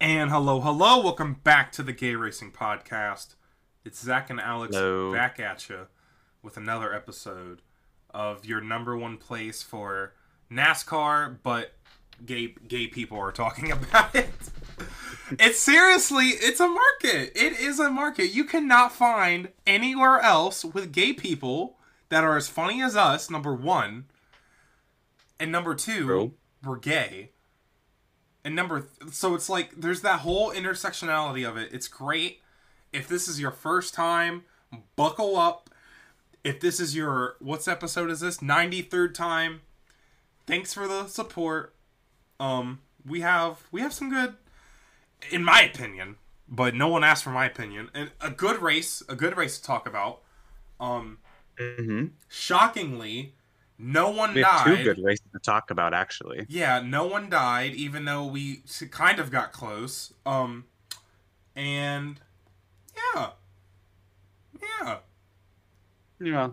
And hello, hello, welcome back to the Gay Racing Podcast. It's Zack and Alex Hello. back at you with another episode of your number one place for NASCAR, but gay gay people are talking about it. it's seriously, it's a market. It is a market. You cannot find anywhere else with gay people that are as funny as us. Number one, and number two, True. we're gay. And number, th- so it's like there's that whole intersectionality of it. It's great. If this is your first time, buckle up. If this is your what's episode is this? 93rd time. Thanks for the support. Um we have we have some good in my opinion, but no one asked for my opinion. And a good race, a good race to talk about. Um Mm-hmm. shockingly, no one We have died. two good races to talk about, actually. Yeah, no one died, even though we kind of got close. Um, and yeah, yeah, Yeah.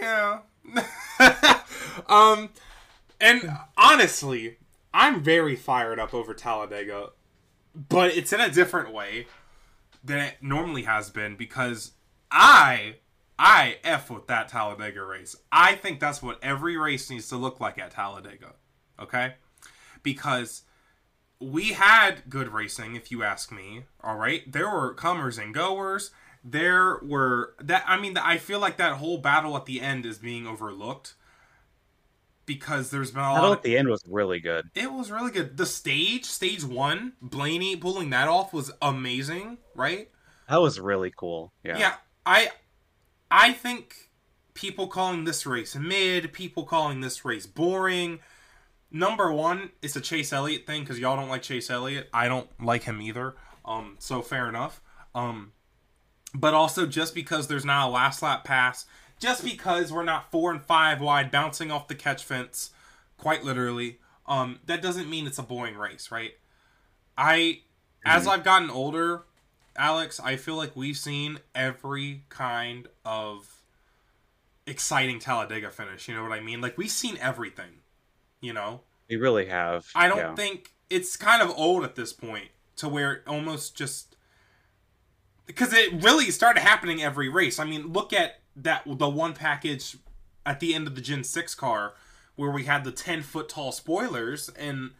yeah. um, and honestly, I'm very fired up over Talladega, but it's in a different way than it normally has been because I. I F with that Talladega race. I think that's what every race needs to look like at Talladega. Okay? because we had good racing if you ask me all right there were comers and goers there were that i mean i feel like that whole battle at the end is being overlooked because there's been a lot the end was really good. it was really good the stage stage one blaney pulling that off was amazing right That was really cool. Yeah. yeah, I I think people calling this race mid, people calling this race boring. Number one, it's a Chase Elliott thing because y'all don't like Chase Elliott. I don't like him either. Um, so fair enough. Um, but also just because there's not a last lap pass, just because we're not four and five wide bouncing off the catch fence, quite literally, um, that doesn't mean it's a boring race, right? I, as I've gotten older, Alex, I feel like we've seen every kind of exciting Talladega finish. You know what I mean? Like we've seen everything. You know, We really have. I don't yeah. think it's kind of old at this point to where it almost just because it really started happening every race. I mean, look at that the one package at the end of the Gen Six car where we had the ten foot tall spoilers and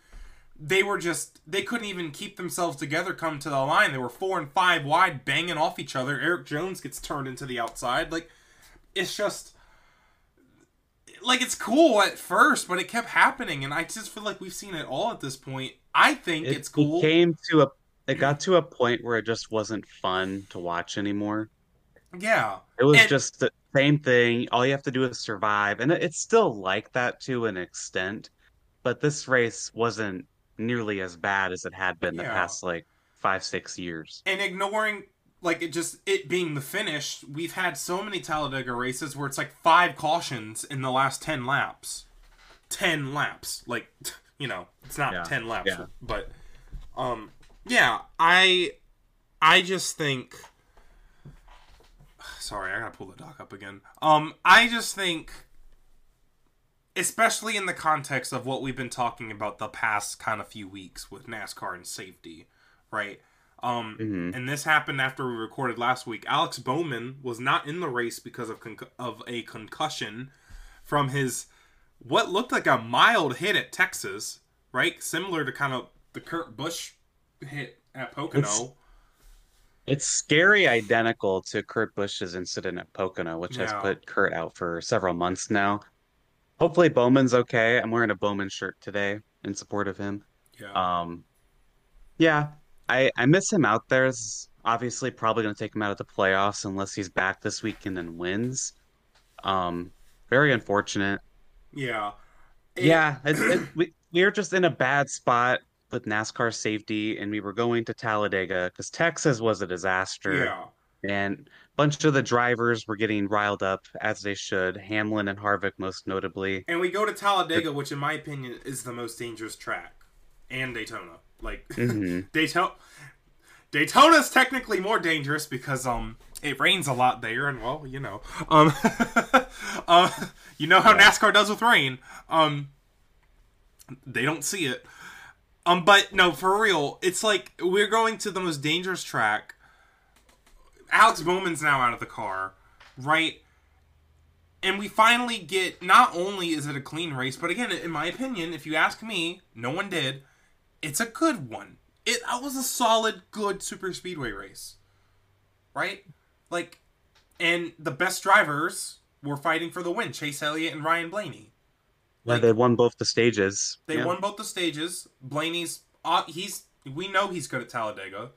they were just they couldn't even keep themselves together come to the line. They were four and five wide, banging off each other. Erik Jones gets turned into the outside. Like it's just like it's cool at first, but it kept happening, and I just feel like we've seen it all at this point. I think It, it's cool. It came to a. It got to a point where it just wasn't fun to watch anymore. yeah, It was And- just the same thing. All you have to do is survive, and it's still like that to an extent. But this race wasn't nearly as bad as it had been the past like five, six years. and ignoring like it just it being the finish, we've had so many Talladega races where it's like five cautions in the last ten laps. Ten laps, like you know, it's not Yeah, ten laps, yeah. but um, yeah, I I just think. Sorry, I gotta pull the dock up again. Um, I just think, especially in the context of what we've been talking about the past kind of few weeks with NASCAR and safety, right? Um, Mhm. and this happened after we recorded last week. Alex Bowman was not in the race because of conc- of a concussion from his what looked like a mild hit at Texas, right? Similar to kind of the Kurt Busch hit at Pocono. It's- It's scary identical to Kurt Busch's incident at Pocono, which has put Kurt out for several months now. Hopefully Bowman's okay. I'm wearing a Bowman shirt today in support of him. yeah. Um, yeah, I I miss him out there. It's obviously probably going to take him out of the playoffs unless he's back this weekend and wins. Um, very unfortunate. yeah. It- Yeah, it, it, we we were just in a bad spot with NASCAR safety, and we were going to Talladega because Texas was a disaster, Yeah. and bunch of the drivers were getting riled up as they should. Hamlin and Harvick, most notably. And we go to Talladega, which in my opinion is the most dangerous track, and Daytona. Like Mhm. Daytona, Daytona's technically more dangerous because um it rains a lot there, and well, you know, um, uh, you know how. NASCAR does with rain. Um, they don't see it. Um, but no, for real, it's like we're going to the most dangerous track. Alex Bowman's now out of the car, right? And we finally get not only is it a clean race, but again, in my opinion, if you ask me, no one did. It's a good one. It that was a solid, good super speedway race, right? Like, and the best drivers were fighting for the win: Chase Elliott and Ryan Blaney. Yeah, Like- they won both the stages. They Yeah. won both the stages. Blaney's uh, he's we know he's good at Talladega.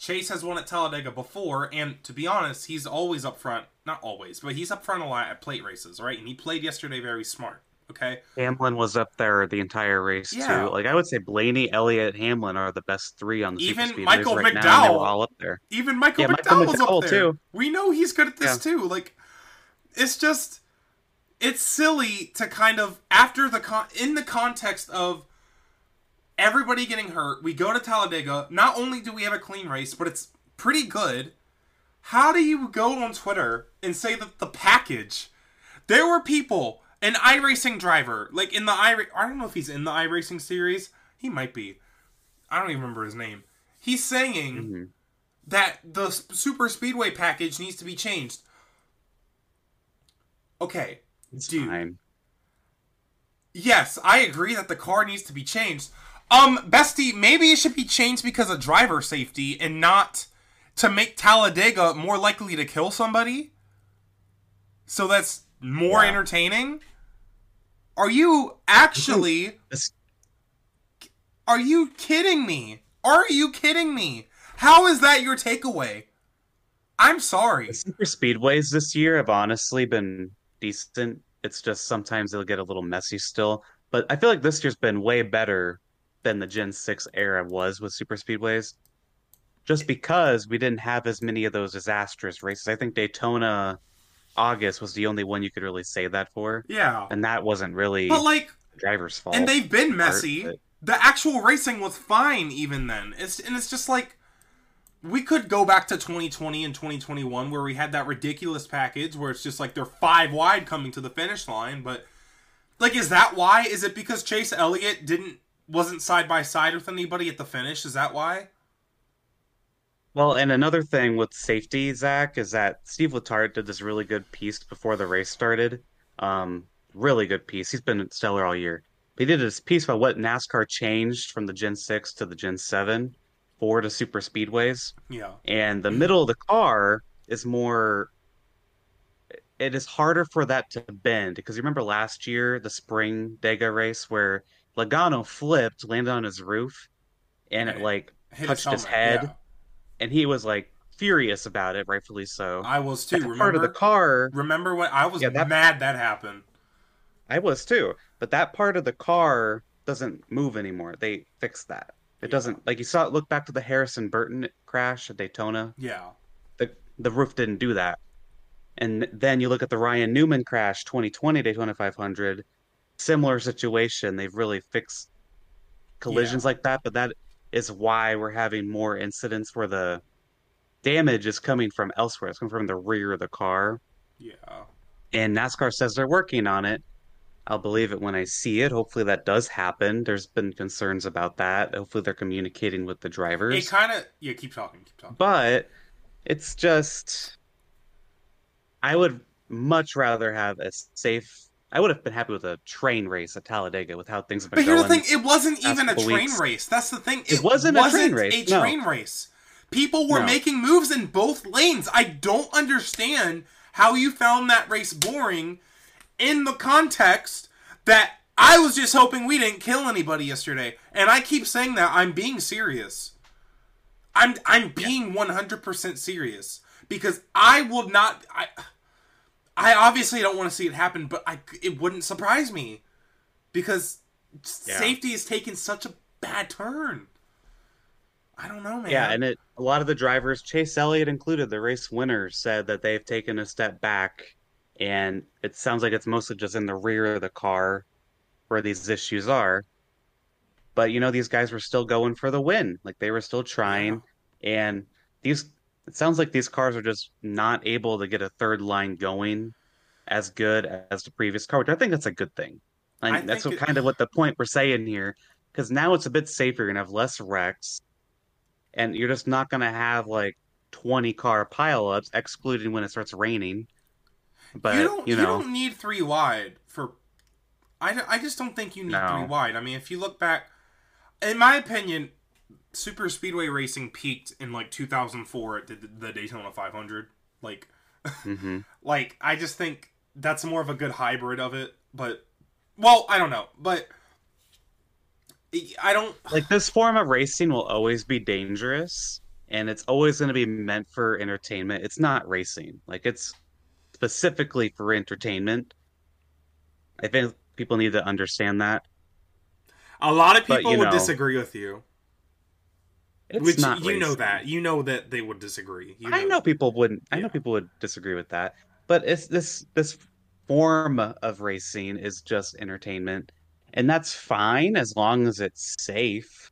Chase has won at Talladega before, and to be honest, he's always up front. Not always, but he's up front a lot at plate races, right? And he played yesterday very smart. Okay, Hamlin was up there the entire race Yeah. too. Like I would say, Blaney, Elliott, Hamlin are the best three on the Even Michael right now. McDowell. were all up there. even Michael Yeah, McDowell Michael was up there. too. We know he's good at this Yeah. too. Like, it's just, it's silly to kind of after the con in the context of everybody getting hurt. We go to Talladega. Not only do we have a clean race, but it's pretty good. How do you go on Twitter and say that the package? There were people, an iRacing driver, like in the i. I don't know if he's in the iRacing series. He might be. I don't even remember his name. He's saying Mhm. that the super speedway package needs to be changed. Okay, It's Dude. fine. yes, I agree that the car needs to be changed. Um, Bestie, maybe it should be changed because of driver safety and not to make Talladega more likely to kill somebody. So that's more Yeah. entertaining. Are you actually? Are you kidding me? Are you kidding me? How is that your takeaway? I'm sorry. The super speedways this year have honestly been decent. It's just sometimes they'll get a little messy still. But I feel like this year's been way better than the Gen 6 era was with super speedways. Just because we didn't have as many of those disastrous races. I think Daytona August was the only one you could really say that for. Yeah. And that wasn't really But like the driver's fault. and they've been part, messy. but- The actual racing was fine even then. It's and it's just like we could go back to 2020 and 2021 where we had that ridiculous package where it's just like they're five wide coming to the finish line, but like is that why? Is it because Chase Elliott didn't wasn't side by side with anybody at the finish? Is that why? Well, and another thing with safety, Zack, is that Steve Letarte did this really good piece before the race started. Um, really good piece. He's been stellar all year. He did this piece about what NASCAR changed from the Gen 6 to the Gen 7 for the super speedways. Yeah. And the middle of the car is more it is harder for that to bend because you remember last year the spring Dega race where Logano flipped, landed on his roof, and it like Hit touched his helmet, head yeah. and he was like furious about it, rightfully so. I was too. That remember? part of the car, remember when I was Yeah, that- mad that happened? I was too, but that part of the car doesn't move anymore. They fixed that. It Yeah. doesn't like you saw look back to the Harrison Burton crash at Daytona. Yeah. The the roof didn't do that. And then you look at the Ryan Newman crash 2020 Daytona 500, similar situation. They've really fixed collisions like that, but that is why we're having more incidents where the damage is coming from elsewhere. It's coming from the rear of the car. Yeah. And NASCAR says they're working on it. I'll believe it when I see it. Hopefully that does happen. There's been concerns about that. Hopefully they're communicating with the drivers. It kind of yeah. Keep talking. Keep talking. But it's just I would much rather have a safe I would have been happy with a train race at Talladega with how things have been But here's the going. thing: it wasn't even a train weeks. race. That's the thing. It wasn't a train race, A no. race. People were No. making moves in both lanes. I don't understand how you found that race boring, in the context that I was just hoping we didn't kill anybody yesterday. And I keep saying that I'm being serious. I'm I'm being 100% serious because I will not. I I obviously don't want to see it happen, but I it wouldn't surprise me because Yeah. safety is taking such a bad turn. I don't know, man. Yeah, and it a lot of the drivers, Chase Elliott included, the race winner, said that they've taken a step back and it sounds like it's mostly just in the rear of the car where these issues are. But you know, these guys were still going for the win. Like they were still trying and these it sounds like these cars are just not able to get a third line going as good as the previous car, which I think that's a good thing. I Like that's what, it- kind of what the point we're saying here. because now it's a bit safer. You're gonna have less wrecks, and you're just not gonna have like 20 car pileups, excluding when it starts raining. But you don't you you, don't need three wide for. I, I just don't think you need No. three wide. I mean, if you look back, in my opinion, super speedway racing peaked in like 2004 at the, the Daytona 500. Like, mhm. like I just think that's more of a good hybrid of it. But well, I don't know, but I don't. like this form of racing will always be dangerous, and it's always going to be meant for entertainment. It's not racing. Like it's specifically for entertainment. I think people need to understand that. A lot of people you would know, disagree with you. It's which not you know that you know that they would disagree. You I know people wouldn't. I Yeah. know people would disagree with that, but it's this this form of racing is just entertainment, and that's fine as long as it's safe.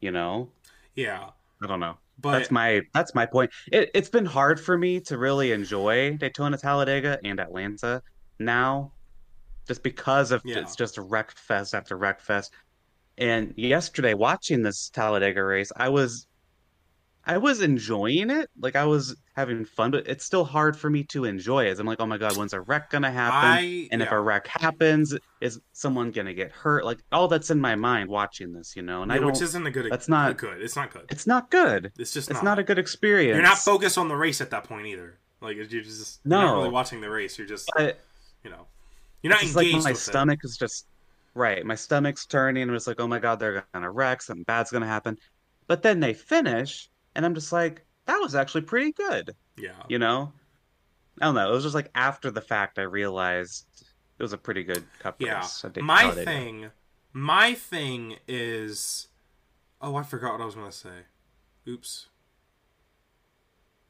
You know, Yeah, I don't know. but that's my that's my point. It it's been hard for me to really enjoy Daytona, Talladega, and Atlanta now, just because of Yeah. it's just a wreck fest after wreck fest. And yesterday, watching this Talladega race, I was I was enjoying it. Like I was having fun, but it's still hard for me to enjoy it. I'm like, oh my God, when's a wreck gonna happen? I and if a wreck happens, is someone gonna get hurt? Like all that's in my mind watching this, you know. And I don't. which isn't a good. that's not- good. It's not good. it's not good. It's just It's not. not a good experience. You're not focused on the race at that point either. Like you're just you're not really watching the race. You're just But you know you're not engaged like my stomach is just right. My stomach's turning, and it's like, oh my God, they're gonna wreck. Something bad's gonna happen. But then they finish, and I'm just like, that was actually pretty good. Yeah. You know? I don't know. It was just like after the fact, I realized it was a pretty good cup Yeah. My thing, my thing is, oh, I forgot what I was gonna say. Oops.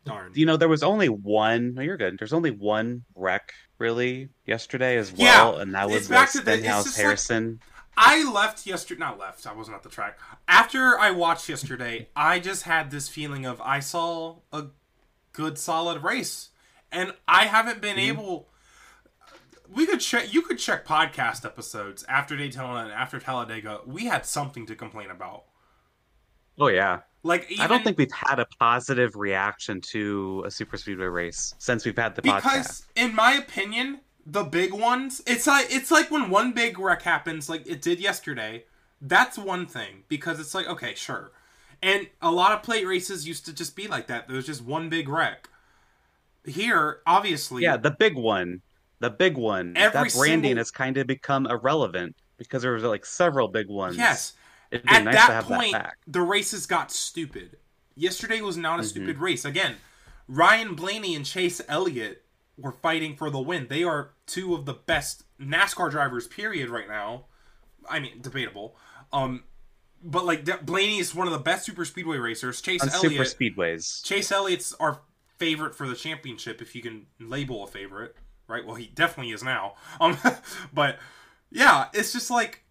Darn. You know, there was only one. No, you're good. There's only one wreck really yesterday as Yeah, well, and that was back to the- it's Stenhouse like- Harrison. I left yesterday. Not left. I wasn't at the track. After I watched yesterday, I just had this feeling of I saw a good, solid race, and I haven't been Mm-hmm. able. We could check. You could check podcast episodes after Daytona and after Talladega. We had something to complain about. Oh yeah. Like even, I don't think we've had a positive reaction to a super speedway race since we've had the podcast. because in my opinion the big ones it's like it's like when one big wreck happens like it did yesterday that's one thing because it's like okay sure and a lot of plate races used to just be like that there was just one big wreck here obviously Yeah, the big one. The big one. Every that branding single- has kind of become irrelevant because there was like several big ones. yes at nice that point that the races got stupid. Yesterday was not a Mhm. stupid race. Again ryan blaney and chase elliott were fighting for the win. They are two of the best nascar drivers period right now. I mean debatable. Um but like De- blaney is one of the best super speedway racers. Chase On super speedways. chase elliott's our favorite for the championship if you can label a favorite right? Well he definitely is now. Um but yeah it's just like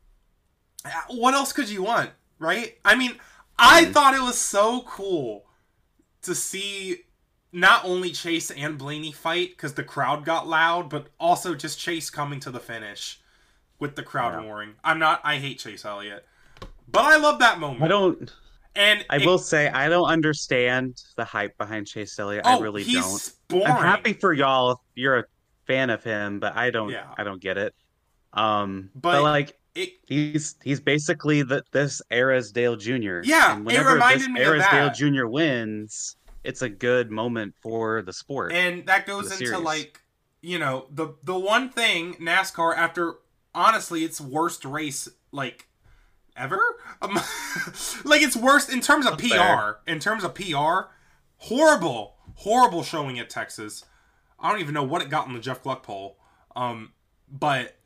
what else could you want right i mean i Mhm. thought it was so cool to see not only chase and blaney fight because the crowd got loud but also just chase coming to the finish with the crowd Yeah. roaring i'm not i hate chase elliott but i love that moment I don't and I it- will say I don't understand the hype behind Chase Elliott. oh, I really he's don't. boring. I'm happy for y'all if you're a fan of him, but I don't Yeah. I don't get it. Um But- but, like it, he's he's basically the this era's Dale Jr. Yeah, and it whenever reminded this me of era's Dale. Jr. wins, it's a good moment for the sport. and that goes into series. like you know the the one thing NASCAR after honestly its worst race like ever um, like it's worst in terms of Up PR there. in terms of PR horrible horrible showing at Texas I don't even know what it got on the Jeff Gluck poll um but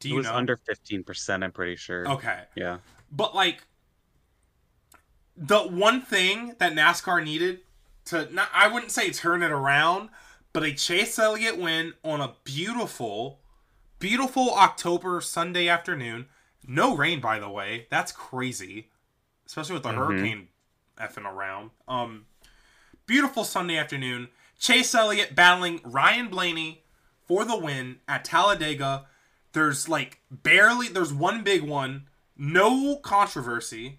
do it you was know under 15%, I'm pretty sure. okay Yeah. But like the one thing that NASCAR needed to not I wouldn't say turn it around, but a Chase Elliott win on a beautiful beautiful October Sunday afternoon. No rain by the way. That's crazy. Especially with the Mhm. hurricane effing around. Um beautiful Sunday afternoon. Chase Elliott battling Ryan Blaney for the win at Talladega. There's like barely there's one big one no controversy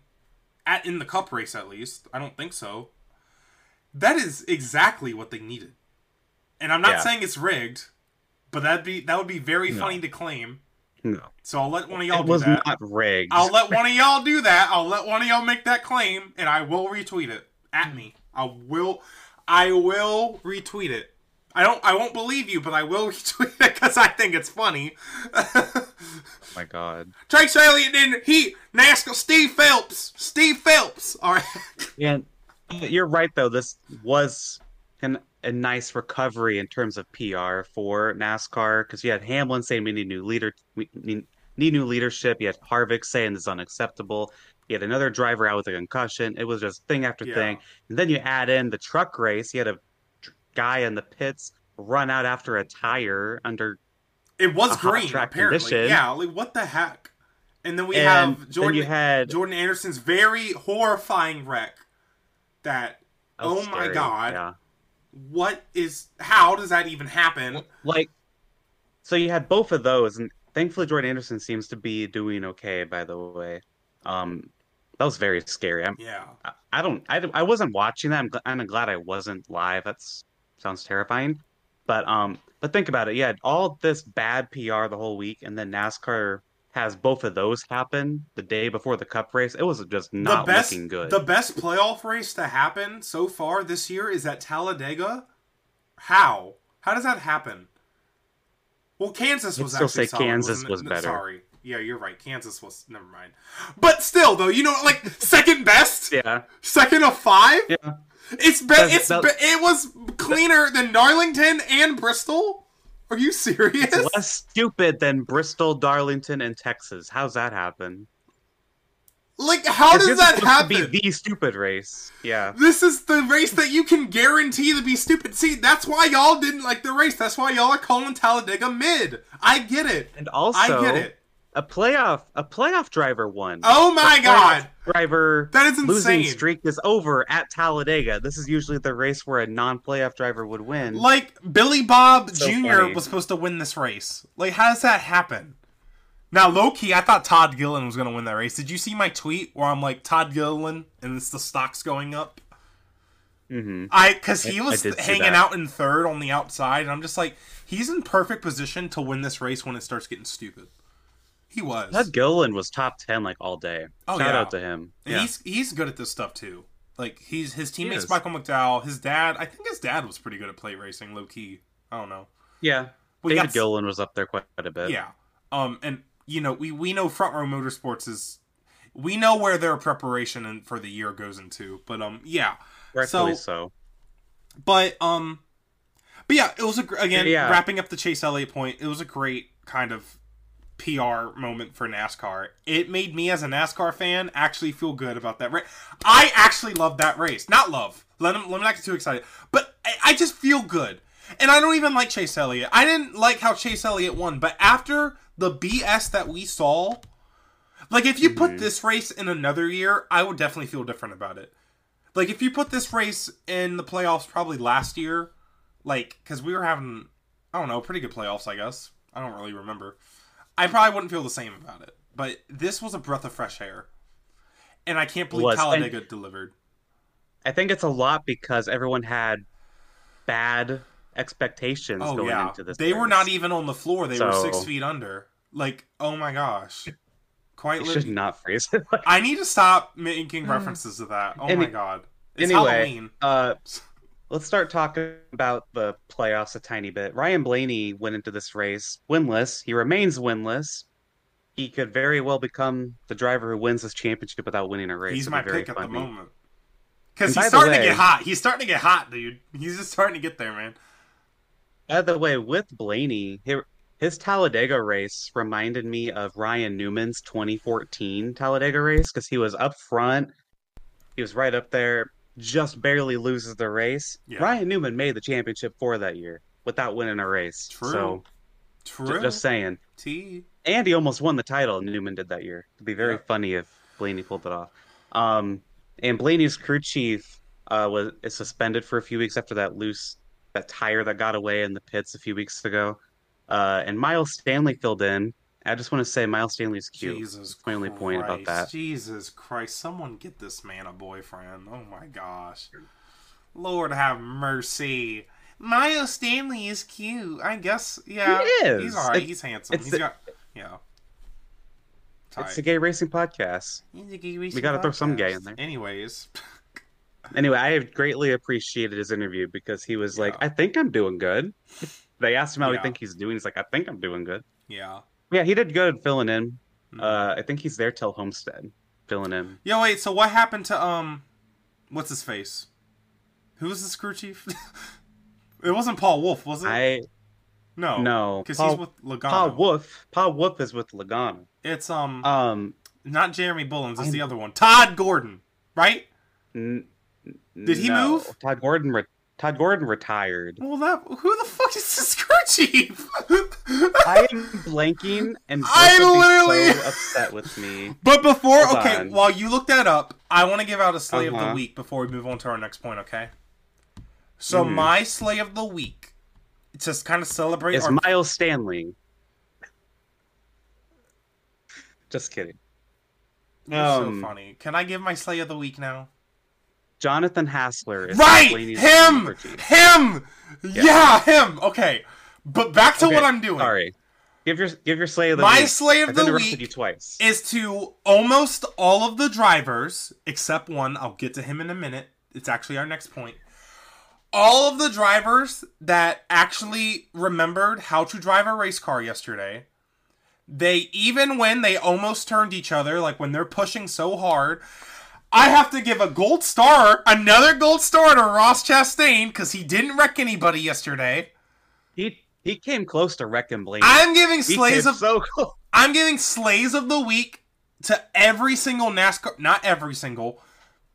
at in the cup race at least. I don't think so. That is exactly what they needed. And I'm not Yeah. saying it's rigged, but that'd be that would be very No. funny to claim. No, So I'll let one of y'all it do was that. not rigged. I'll let one of y'all do that. I'll let one of y'all make that claim, and I will retweet it at hmm. me. I will, I will retweet it. I don't, I won't believe you, but I will retweet it because I think it's funny. Oh my god. Chase Elliott didn't. He NASCAR Steve Phelps. Steve Phelps. All right. And uh, you're right though. This was an, a nice recovery in terms of PR for NASCAR because you had Hamlin saying we need new leader, we need, need new leadership. You had Harvick saying this is unacceptable. You had another driver out with a concussion. It was just thing after Yeah. thing. And then you add in the truck race. You had a tr- guy in the pits run out after a tire under It was A hot green, track apparently. condition. Yeah. Like what the heck? And then we and have then Jordan. you had Jordan Anderson's very horrifying wreck. That. oh, oh my scary. God. Yeah. What is? How does that even happen? like so you had both of those and thankfully jordan anderson seems to be doing okay by the way um that was very scary i'm Yeah. i I don't i, I wasn't watching that i'm, gl- I'm glad i wasn't live that's sounds terrifying but um but think about it Yeah, all this bad pr the whole week and then nascar has both of those happen the day before the cup race it was just not the best, looking good The best playoff race to happen so far this year is at Talladega. How? How does that happen? Well, Kansas I'd was still actually say solid, Kansas was better. Sorry. Yeah, you're right. Kansas was never mind. But still, though, you know, like second best, yeah second of five. yeah It's be- That's- it's that- be- it was cleaner than Darlington and Bristol. Are you serious? it's less stupid than bristol darlington and texas how's that happen like, how does that happen? To be the stupid race. Yeah. This is the race that you can guarantee to be stupid. See, that's why y'all didn't like the race. That's why y'all are calling Talladega mid. I get it. And also, I get it. A playoff a playoff driver won. Oh my god. Driver That is losing streak is over at Talladega. This is usually the race where a non-playoff driver would win. Like Billy Bob So Jr. funny. was supposed to win this race. Like, how does that happen? Now, low key, I thought Todd Gilliland was gonna win that race. Did you see my tweet where I'm like Todd Gilliland and it's the stocks going up? hmm I because he was hanging out in third on the outside, and I'm just like, he's in perfect position to win this race when it starts getting stupid. He was. Todd Gilliland was top ten like all day. Oh, Shout yeah. out to him. And Yeah. He's he's good at this stuff too. Like he's his teammates. Michael McDowell, his dad. I think his dad was pretty good at plate racing, low key. I don't know. yeah. We David got- Gilliland was up there quite a bit. Yeah. Um, and you know we we know Front Row Motorsports is we know where their preparation and for the year goes into, but um yeah. Rightfully So- so. But um, but yeah, it was a again Yeah. wrapping up the Chase Elliott point. It was a great kind of PR moment for NASCAR. It made me as a NASCAR fan actually feel good about that race. I actually love that race. Not love. Let him let me not get too excited. But I, I just feel good. And I don't even like Chase Elliott. I didn't like how Chase Elliott won, but after the BS that we saw, like if you put Mhm. this race in another year, I would definitely feel different about it. Like if you put this race in the playoffs probably last year, like because we were having, I don't know, pretty good playoffs, I guess. I don't really remember. I probably wouldn't feel the same about it. But this was a breath of fresh air, and I can't believe Was, and- Talladega delivered. I think it's a lot because everyone had bad expectations Oh going yeah, into this. they were not even on the floor; they were six feet under. Like, oh my gosh, quite should not phrase it. like- I need to stop making references to that. Oh Any- my god, it's anyway, Halloween. Uh, let's start talking about the playoffs a tiny bit. Ryan Blaney went into this race winless. He remains winless. He could very well become the driver who wins this championship without winning a race. He's my pick at the moment. Because he's starting to get hot. He's starting to get hot, dude. He's just starting to get there, man. By the way, with Blaney, his Talladega race reminded me of Ryan Newman's 2014 Talladega race because he was up front. He was right up there, just barely loses the race. Yeah. Ryan Newman made the championship for that year without winning a race. True. So True. j- just saying. T. And he almost won the title. Newman did that year. It'd be very Yeah. funny if Blaney pulled it off. Um, and Blaney's crew chief uh, was is suspended for a few weeks after that loose that tire that got away in the pits a few weeks ago. Uh, and Miles Stanley filled in. I just want to say Miles Stanley's cute. Jesus my only point about that. Jesus Christ, someone get this man a boyfriend. Oh my gosh. Lord have mercy. Miles Stanley is cute. I guess, yeah. He is. He's alright. He's handsome. He's the- got, yeah. It's a gay racing podcast. We gotta throw some gay in there. Anyways, Anyway, I have greatly appreciated his interview because he was like, "I think I'm doing good." They asked him how Yeah. he think he's doing. He's like, "I think I'm doing good." yeah. Yeah, he did good filling in. Mhm. Uh, I think he's there till Homestead, filling in. Yo, wait. So what happened to um, what's his face? Who was the screw chief? it wasn't Paul Wolfe, was it? I no, no, because he's with Logano. Paul Wolfe. Paul Wolfe is with Logano. It's um, Um, not Jeremy Bullins. It's I'm- the other one. Todd Gordon, right? n- Did he no. move? Todd Gordon. Re- Todd Gordon retired. Well, that who the fuck is screw chief? I am blanking, and I literally- so upset with me. But before, Hold okay, on. while you look that up, I want to give out a slay of the Uh-huh. week before we move on to our next point. Okay. So Mhm. my slay of the week, just kind of celebrate. It's our- Miles Stanley. Just kidding. You're um, so funny. Can I give my slay of the week now? Jonathan Hassler is Right, him, him, yeah. him. Okay, but back to Okay, what I'm doing. Sorry. Give your give your slay of the My week. slay of I've the week you twice. is to almost all of the drivers, except one. I'll get to him in a minute. It's actually our next point. All of the drivers that actually remembered how to drive a race car yesterday, they even when they almost turned each other, like when they're pushing so hard, I have to give a gold star, another gold star to Ross Chastain because he didn't wreck anybody yesterday. He he came close to wrecking Blaney. I'm giving slays of so close. I'm giving slays of the week to every single NASCAR, not every single,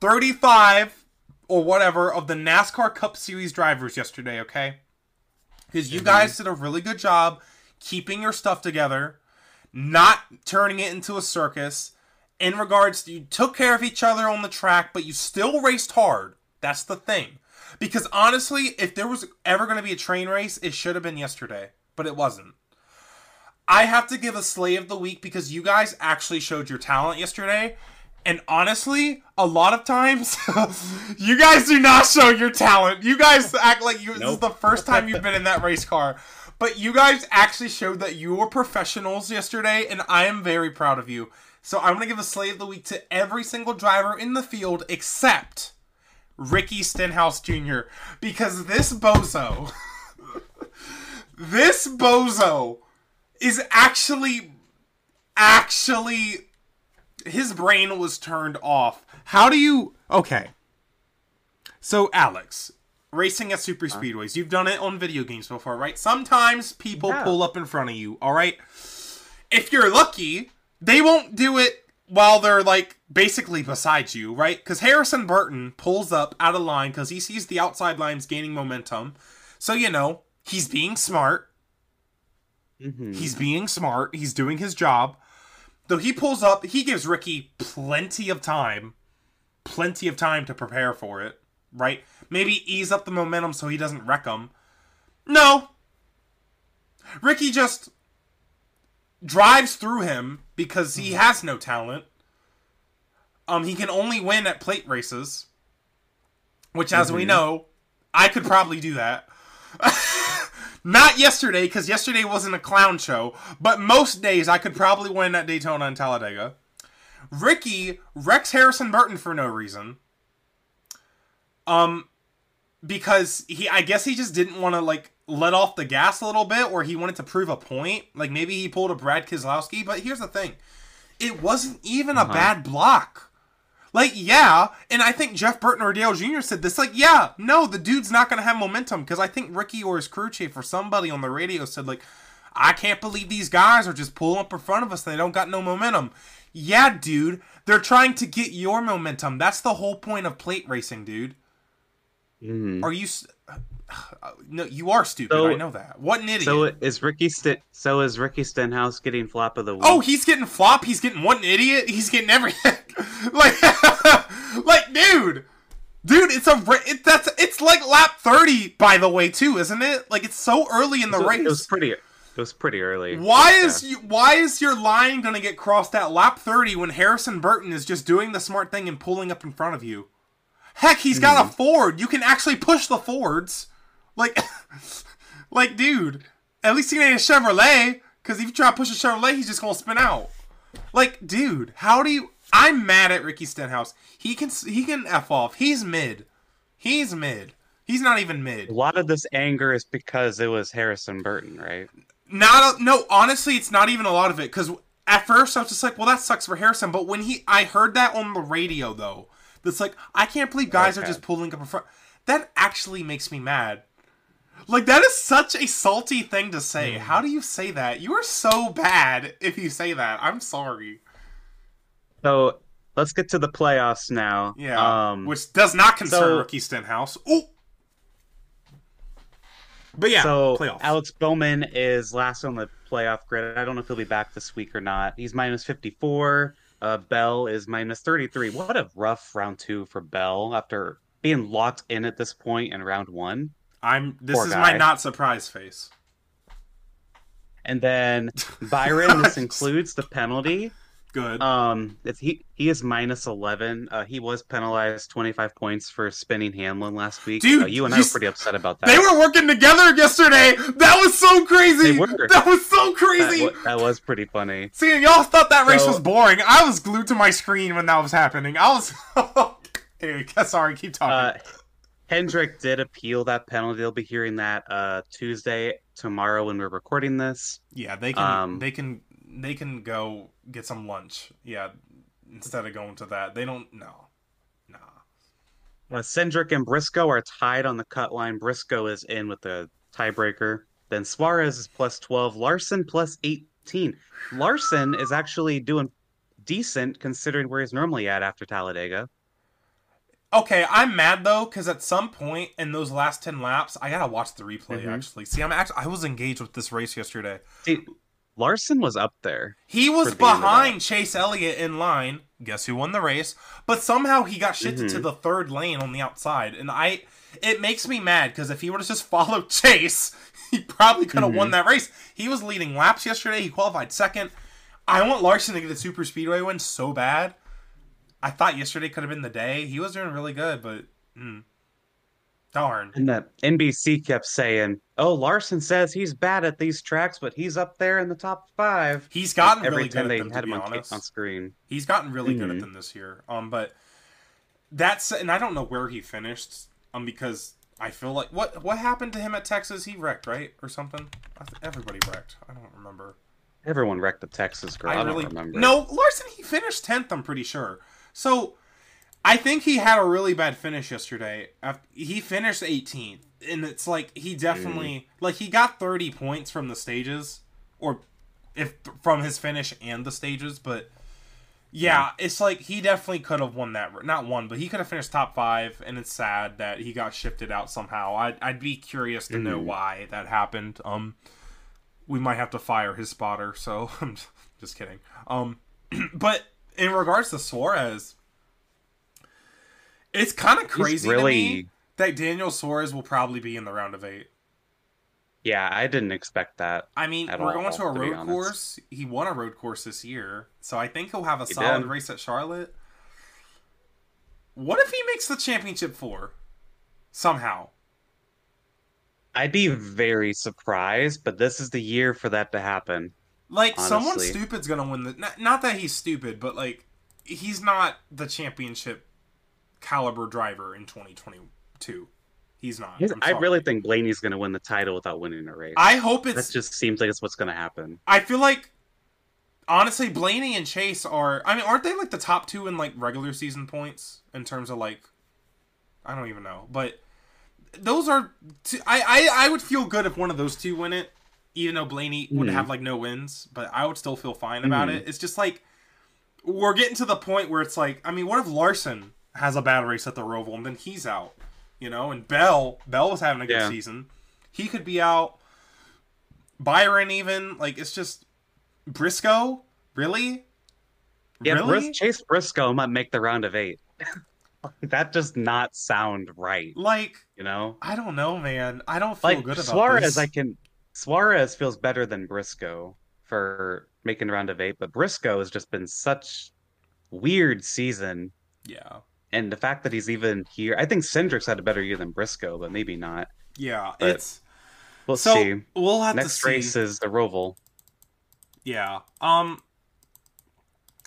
35 or whatever of the NASCAR Cup Series drivers yesterday, okay? Because you mhm. guys did a really good job keeping your stuff together, not turning it into a circus. In regards to, you took care of each other on the track, but you still raced hard. That's the thing. Because honestly, if there was ever going to be a train race, it should have been yesterday, but it wasn't. I have to give a slay of the week because you guys actually showed your talent yesterday. And honestly, a lot of times, you guys do not show your talent. You guys act like you. This is the first time you've been in that race car, but you guys actually showed that you were professionals yesterday, and I am very proud of you. So I'm gonna give a slay of the week to every single driver in the field except Ricky Stenhouse Jr. because this bozo, this bozo is actually actually his brain was turned off. How do you Okay. So Alex, racing at super uh. speedways, you've done it on video games before, right? Sometimes people Yeah. pull up in front of you, all right? If you're lucky, they won't do it while they're like basically beside you, right? Cuz Harrison Burton pulls up out of line cuz he sees the outside lines gaining momentum. So you know, he's being smart. Mhm. He's being smart. He's doing his job. Though he pulls up, he gives Ricky plenty of time, plenty of time to prepare for it, right? Maybe ease up the momentum so he doesn't wreck him. No. Ricky just drives through him because he has no talent. Um, he can only win at plate races, which, as we Mhm. know, I could probably do that. Not yesterday, because yesterday wasn't a clown show, but most days I could probably win at Daytona and Talladega. Ricky wrecks Harrison Burton for no reason. Um, because he, I guess he just didn't want to like let off the gas a little bit, or he wanted to prove a point. Like maybe he pulled a Brad Keselowski. But here's the thing, it wasn't even a Uh-huh. bad block. Like, yeah, and I think Jeff Burton or Dale Jr. said this. Like, yeah, no, the dude's not going to have momentum because I think Ricky or his crew chief or somebody on the radio said, like, I can't believe these guys are just pulling up in front of us and they don't got no momentum. Yeah, dude, they're trying to get your momentum. That's the whole point of plate racing, dude. Mhm. Are you. No, you are stupid. So- I know that. What an idiot. So is Ricky St- so is Ricky Stenhouse getting flop of the week? Oh, he's getting flop. He's getting what an idiot. He's getting everything. like, like, dude, dude, it's a it, that's it's like lap thirty, by the way, too, isn't it? Like, it's so early in the So race. It was pretty. It was pretty early. Why Yeah. is you, why is your line gonna get crossed at lap 30 when Harrison Burton is just doing the smart thing and pulling up in front of you? Heck, he's got Hmm. a Ford. You can actually push the Fords. Like, like, dude, at least he ain't a Chevrolet. Because if you try to push a Chevrolet, he's just gonna spin out. Like, dude, how do you? I'm mad at Ricky Stenhouse. He can he can f off. He's mid. He's mid. He's not even mid. A lot of this anger is because it was Harrison Burton, right? Not a, no, honestly, it's not even a lot of it because at first I was just like, well, that sucks for Harrison. But when he, I heard that on the radio though, that's like, I can't believe guys are just pulling up in front. That actually makes me mad. Like that is such a salty thing to say. Hmm. How do you say that? You are so bad if you say that. I'm sorry. So let's get to the playoffs now. Yeah, Um, which does not concern so- Rookie Stenhouse. Ooh. But yeah, so playoffs. Alex Bowman is last on the playoff grid. I don't know if he'll be back this week or not. He's minus 54. Uh, Bell is minus 33. What a rough round two for Bell after being locked in at this point in round one. I'm. This poor is my not surprise face. And then Byron, this includes the penalty. Good. Um, it's, he he is minus 11. Uh, he was penalized 25 points for spinning Hamlin last week. Dude, Uh, you and I were pretty upset about that. They were working together yesterday. That was so crazy. They were. That was so that, crazy. that was pretty funny. See, y'all thought that race So- was boring. I was glued to my screen when that was happening. I was. anyway, sorry. Keep talking. Uh, Hendrick did appeal that penalty. They'll be hearing that uh, Tuesday tomorrow when we're recording this. yeah, they can. um, they can. They can go get some lunch. Yeah, instead of going to that, they don't. No, nah. Uh, Cindric and Briscoe are tied on the cut line. Briscoe is in with the tiebreaker. Then Suarez is plus 12. Larson plus 18. Larson is actually doing decent considering where he's normally at after Talladega. Okay, I'm mad though because at some point in those last ten laps, I gotta watch the replay. Mhm. Actually, see, I'm actually I was engaged with this race yesterday. See, Larson was up there. He was For the end of behind Chase Elliott in line. Guess who won the race? But somehow he got shifted to Mhm. the third lane on the outside, and I. It makes me mad because if he would have just followed Chase, he probably could have won Mhm. that race. He was leading laps yesterday. He qualified second. I want Larson to get a super speedway win so bad. I thought yesterday could have been the day. He was doing really good, but mm, darn. And the NBC kept saying, "Oh, Larson says he's bad at these tracks, but he's up there in the top five. He's gotten Every really time good they at them, had to him on, on screen. He's gotten really good at Mhm. them this year. Um, but that's and I don't know where he finished. Um, because I feel like what what happened to him at Texas? He wrecked, right, or something. Everybody wrecked. I don't remember. Everyone wrecked the Texas girl. I, I don't really remember. no Larson. He finished tenth. I'm pretty sure. So I think he had a really bad finish yesterday. He finished 18th, and it's like he definitely like he got 30 points from the stages, or if from his finish and the stages. But yeah, it's like he definitely could have won that. Not won, but he could have finished top five. And it's sad that he got shifted out somehow. I'd, I'd be curious to know Mhm. why that happened. Um, we might have to fire his spotter. So I'm just kidding. Um, but in regards to Suarez, it's kind of crazy to me that Daniel Suarez will probably be in the round of eight. Yeah, I didn't expect that. I mean, we're all, going to a to road course. He won a road course this year, so I think he'll have a He solid did. race at Charlotte. What if he makes the championship four somehow? I'd be very surprised, but this is the year for that to happen. Like someone stupid's gonna win the. Not, not that he's stupid, but like he's not the championship caliber driver in 2022. He's not. I'm I really think Blaney's going to win the title without winning a race. I hope it's. that just seems like it's what's going to happen. I feel like honestly, Blaney and Chase are. I mean, aren't they like the top two in like regular season points in terms of like? I don't even know, but those are. Two, I, I I would feel good if one of those two win it, even though Blaney would Mhm. have like no wins, but I would still feel fine about Mhm. it. It's just like we're getting to the point where it's like, I mean, what if Larson has a bad race at the Roval and then he's out, you know? And Bell, Bell was having a good Yeah. season, he could be out. Byron even like it's just Briscoe, really? Yeah, really? Bris- Chase Briscoe might make the round of eight. that does not sound right. like You know, I don't know, man. I don't feel like good about Suarez, this. I can Suarez feels better than Briscoe for making round of eight, but Briscoe has just been such weird season. Yeah. And the fact that he's even here, I think Cindric's had a better year than Briscoe, but maybe not. Yeah, But it's We'll so see. we'll have Next to see. race is the Roval. Yeah. Um.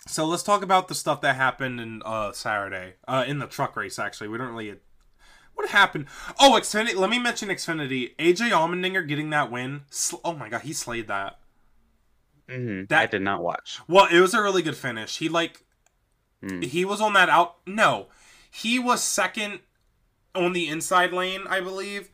So let's talk about the stuff that happened in uh Saturday. Uh, in the truck race. Actually, we don't really. What happened? Oh, Xfinity. Let me mention Xfinity. AJ Allmendinger getting that win. Sl- oh my god, he slayed that. Mhm. That- I did not watch. Well, it was a really good finish. He like Mm. he was on that out. No, he was second on the inside lane, I believe.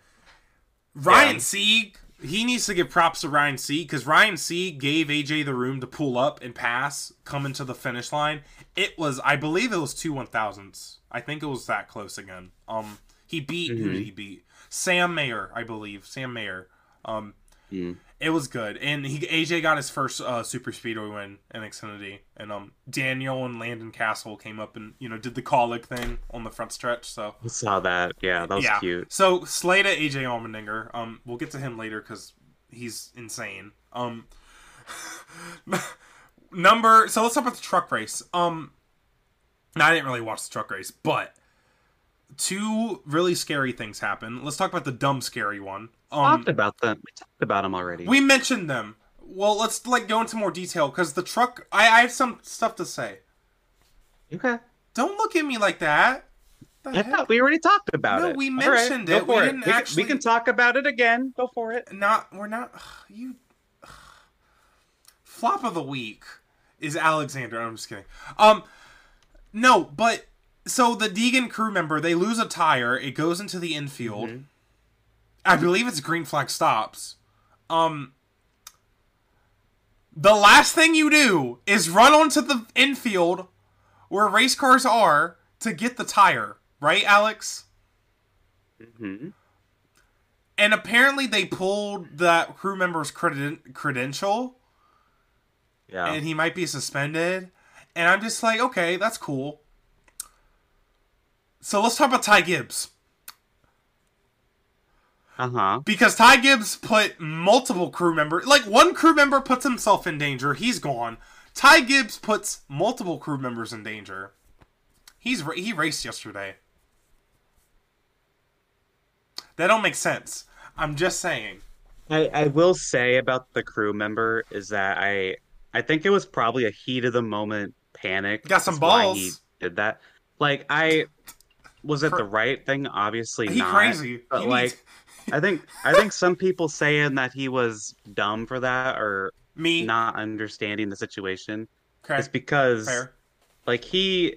Ryan Yeah. Sieg, he needs to give props to Ryan Sieg because Ryan Sieg gave AJ the room to pull up and pass, coming to the finish line. It was, I believe, it was two one thousandths. I think it was that close again. Um, he beat who did Mhm. he beat? Sam Mayer, I believe. Sam Mayer. Um, Mm. it was good, and he AJ got his first uh, super speedway win in Xfinity, and um Daniel and Landon Cassill came up and you know did the Kaulig thing on the front stretch. So I saw that. Yeah, that was yeah, cute. so Slade AJ Allmendinger. Um, we'll get to him later because he's insane. Um, number. So let's talk about the truck race. Um, now, I didn't really watch the truck race, but two really scary things happen. Let's talk about the dumb scary one. Um, talked about them. We talked about them already. we mentioned them. Well, let's like go into more detail because the truck. I, I have some stuff to say. okay. Don't look at me like that. I heck? thought we already talked about No, it. we mentioned go it. We for didn't we can- actually- We can talk about it again. Go for it. not we're not you flop of the week is Alexander. I'm just kidding. Um no, but so the Deegan crew member, they lose a tire, it goes into the infield. Mhm. I believe it's green flag stops. Um the last thing you do is run onto the infield where race cars are to get the tire, right, Alex? hmm And apparently they pulled that crew member's creden- credential Yeah. and he might be suspended. And I'm just like, okay, that's cool. So let's talk about Ty Gibbs. Uh huh. Because Ty Gibbs put multiple crew members, like one crew member puts himself in danger, he's gone. Ty Gibbs puts multiple crew members in danger. He's he raced yesterday. That don't make sense. I'm just saying. I, I will say about the crew member is that I I think it was probably a heat of the moment panic. Got some is why he balls. did that. Like I was it For- the right thing? Obviously He not. crazy. But He like I think I think some people saying that he was dumb for that or me. not understanding the situation okay. is because Fair. like he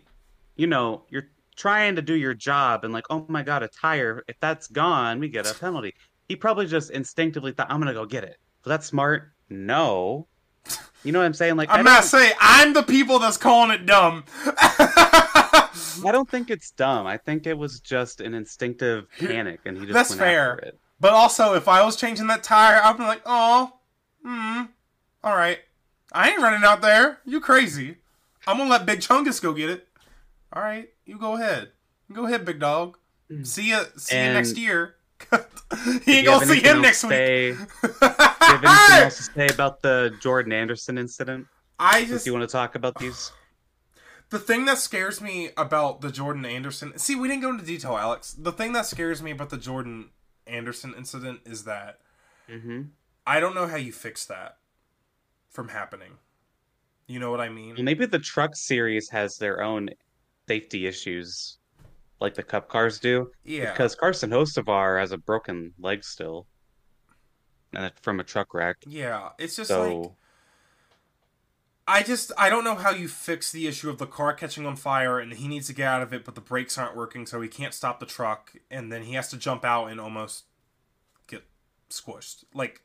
you know you're trying to do your job and like oh my god a tire if that's gone we get a penalty he probably just instinctively thought i'm gonna go get it was that smart no you know what i'm saying like I'm not saying I'm the people that's calling it dumb. I don't think it's dumb i think it was just an instinctive panic and he just That's went fair. after it but also, if I was changing that tire, I'd be like, oh, hmm, all right. I ain't running out there. You crazy. I'm gonna let Big Chungus go get it. All right, you go ahead. You go ahead, big dog. See ya. See you next year. he ain't you gonna have see anything him else next to week. say- do you have anything else to say about the jordan anderson incident I if just you want to talk about these The thing that scares me about the Jordan Anderson. See, we didn't go into detail, Alex. The thing that scares me about the Jordan Anderson incident is that mm-hmm. I don't know how you fix that from happening. You know what I mean? Maybe the truck series has their own safety issues, like the Cup cars do. Yeah. Because Carson Hocevar has a broken leg still, and from a truck wreck. yeah. It's just So like I just I don't know how you fix the issue of the car catching on fire and he needs to get out of it, but the brakes aren't working, so he can't stop the truck, and then he has to jump out and almost get squished. Like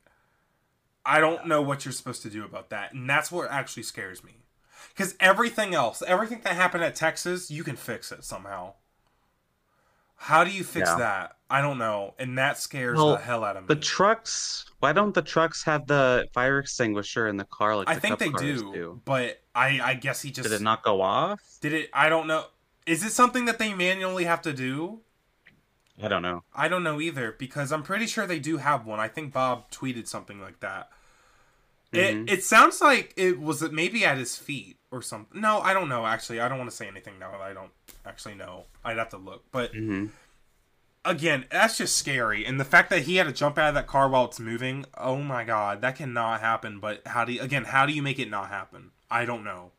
I don't know what you're supposed to do about that, and that's what actually scares me. Because everything else, everything that happened at Texas, you can fix it somehow. How do you fix Yeah. that? I don't know, and that scares Well, the hell out of me. the trucks. Why don't the trucks have the fire extinguisher in the car like I the think they cars do, but I I guess he just Did it not go off? Did it? I don't know. Is it something that they manually have to do? I don't know. I don't know either because I'm pretty sure they do have one. I think Bob tweeted something like that. Mhm. It it sounds like it was maybe at his feet or something. No, I don't know. Actually, I don't want to say anything now. I don't actually know. I'd have to look. But hmm again, that's just scary. And the fact that he had to jump out of that car while it's moving, oh my god, that cannot happen. But how do you, again, how do you make it not happen? I don't know.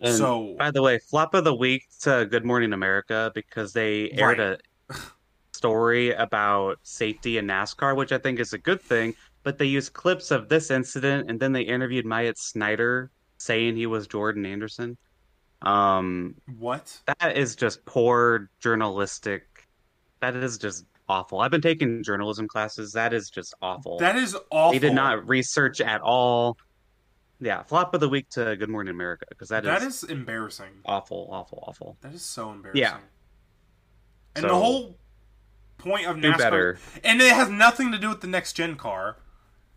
And so by the way, flop of the week to Good Morning America because they aired Right. a story about safety in NASCAR, which I think is a good thing. But they used clips of this incident, and then they interviewed Myatt Snider saying he was Jordan Anderson. Um, what? that is just poor journalistic. That is just awful. I've been taking journalism classes. That is just awful. That is awful. They did not research at all. Yeah, flop of the week to Good Morning America because that is, that is embarrassing. awful, awful, awful. That is so embarrassing. Yeah. And the whole point of NASCAR, better. and it has nothing to do with the next gen car.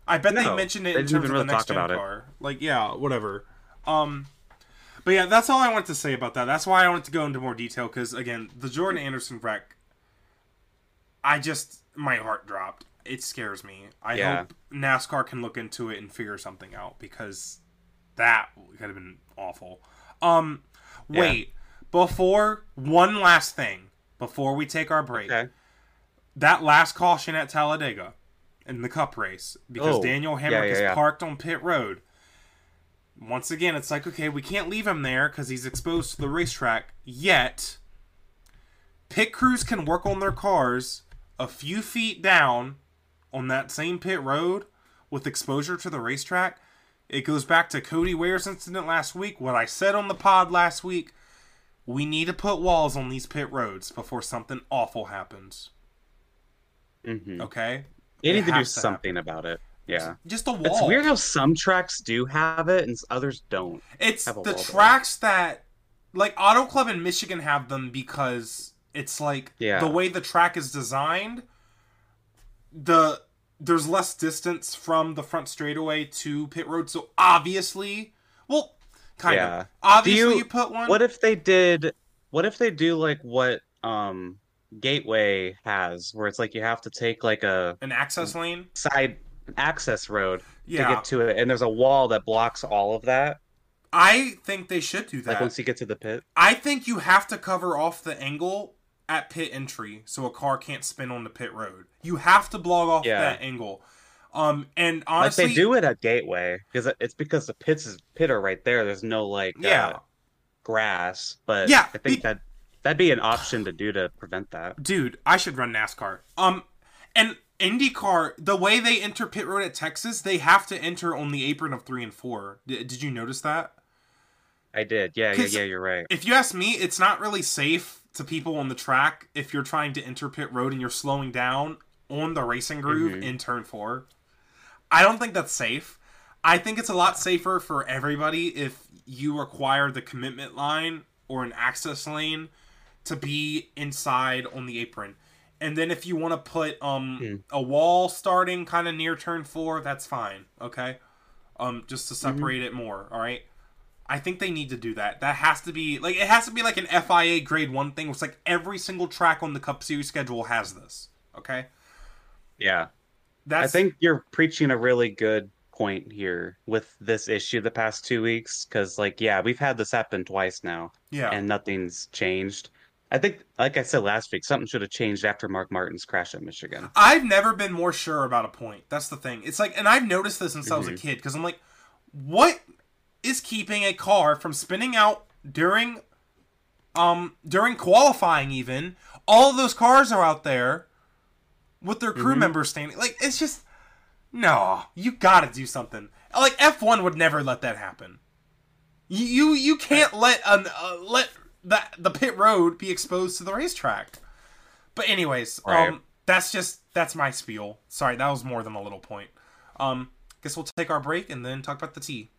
I bet they mentioned it they in terms even of really the next talk gen about it. car. Like, yeah, whatever. Um, but yeah, that's all I wanted to say about that. That's why I wanted to go into more detail because again, the Jordan Anderson wreck, I just my heart dropped. It scares me. I Yeah. hope NASCAR can look into it and figure something out because that could have been awful. Um, Yeah. wait, before one last thing before we take our break Okay. that last caution at Talladega in the cup race because Oh, Daniel yeah, Hemric yeah, is yeah. parked on pit road. Once again, it's like, okay, we can't leave him there because he's exposed to the racetrack. Yet, pit crews can work on their cars a few feet down on that same pit road with exposure to the racetrack. It goes back to Cody Ware's incident last week. What I said on the pod last week we need to put walls on these pit roads before something awful happens. hmm Okay? They need to do to something about it. Yeah. Just a wall. It's weird how some tracks do have it and others don't. It's the tracks that like Auto Club in Michigan have them because it's like Yeah. the way the track is designed. The there's less distance from the front straightaway to pit road, so obviously, well, kind Yeah. of obviously you- you, put one. What if they did what if they do like what um Gateway has where it's like you have to take like a an access lane? side access road Yeah, to get to it and there's a wall that blocks all of that I think they should do that. like that. once you get to the pit. I think you have to cover off the angle at pit entry so a car can't spin on the pit road. You have to block off Yeah. that angle. Um, and honestly, like they do it at Gateway because it's because the pits is pit are right there. There's no like Yeah. uh, grass, but Yeah, I think be- that that'd be an option to do to prevent that. dude, I should run NASCAR. Um, and IndyCar, the way they enter pit road at Texas, they have to enter on the apron of three and four. D- did you notice that? I did. Yeah, yeah, yeah. You're right. If you ask me, it's not really safe to people on the track if you're trying to enter pit road and you're slowing down on the racing groove Mhm. in turn four. I don't think that's safe. I think it's a lot safer for everybody if you require the commitment line or an access lane to be inside on the apron. And then if you want to put um Hmm. a wall starting kind of near turn 4, that's fine, okay? Um just to separate it more, all right? I think they need to do that. That has to be like it has to be like an FIA grade 1 thing. It's like every single track on the Cup Series schedule has this, okay? Yeah. That's I think you're preaching a really good point here with this issue the past two weeks because, like, yeah, we've had this happen twice now yeah. and nothing's changed. I think, like I said last week, something should have changed after Mark Martin's crash at Michigan. I've never been more sure about a point. That's the thing. It's like, and I've noticed this since I was a Mhm. kid because I'm like, what is keeping a car from spinning out during, um, during qualifying? Even all of those cars are out there with their crew Mhm. members standing. Like, it's just no. You got to do something. Like F1 would never let that happen. You you, you can't let an uh, let that the pit road be exposed to the racetrack. But anyways, Right. um, that's just that's my spiel. Sorry, that was more than a little point. Um, guess we'll take our break and then talk about the tea.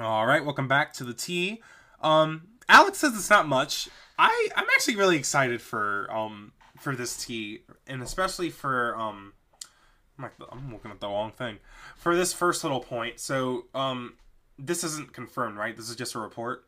All right, welcome back to the tea. Um, Alex says it's not much. I I'm actually really excited for um for this tea and especially for um I'm, like, I'm looking at the wrong thing for this first little point. So um this isn't confirmed, right? This is just a report.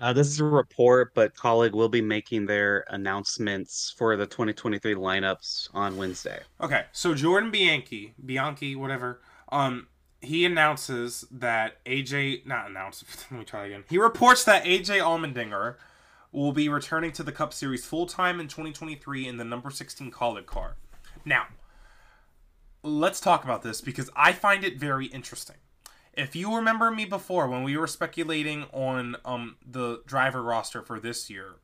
Uh, this is a report, but Kaulig will be making their announcements for the 2023 lineups on Wednesday. Okay, so Jordan Bianchi, Bianchi, whatever, um, he announces that AJ, not announced. let me try again. He reports that AJ Allmendinger will be returning to the Cup Series full time in 2023 in the number 16 Kaulig car. Now, let's talk about this because I find it very interesting. If you remember me before when we were speculating on um, the driver roster for this year,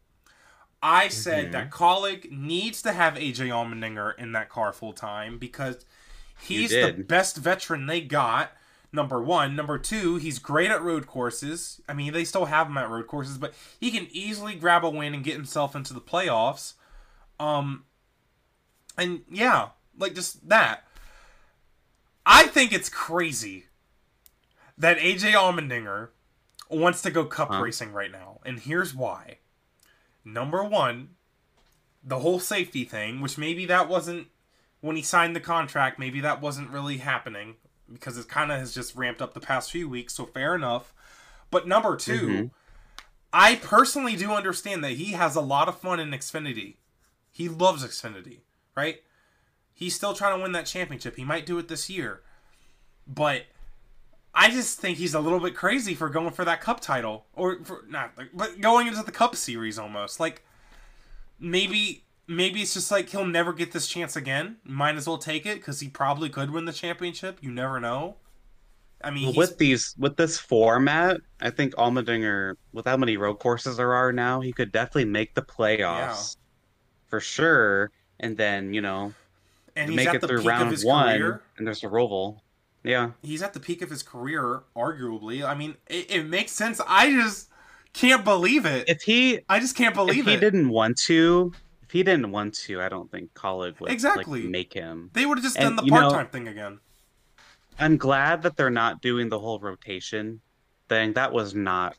I said mm-hmm. that Kaulig needs to have AJ Allmendinger in that car full time because he's the best veteran they got. Number one, number two, he's great at road courses. I mean, they still have him at road courses, but he can easily grab a win and get himself into the playoffs. Um, and yeah, like just that. I think it's crazy that AJ Allmendinger wants to go cup huh? racing right now, and here's why. Number one, the whole safety thing, which maybe that wasn't when he signed the contract, maybe that wasn't really happening because it kind of has just ramped up the past few weeks, so fair enough. But number 2 mm-hmm. I personally do understand that he has a lot of fun in Xfinity. He loves Xfinity, right? He's still trying to win that championship. He might do it this year. But I just think he's a little bit crazy for going for that cup title or for not but going into the cup series almost. Like maybe maybe it's just like he'll never get this chance again. Might as well take it cuz he probably could win the championship. You never know. I mean, with these with this format, I think Allmendinger, with how many road courses there are now, he could definitely make the playoffs yeah. for sure. And then you know, and make it through round one, career. and there's a roval. Yeah. He's at the peak of his career, arguably. I mean, it, it makes sense. I just can't believe it. If he, I just can't believe if he it. didn't want to, he didn't want to, I don't think Kaulig would exactly like, make him. They would have just and, done the part time thing again. I'm glad that they're not doing the whole rotation thing. That was not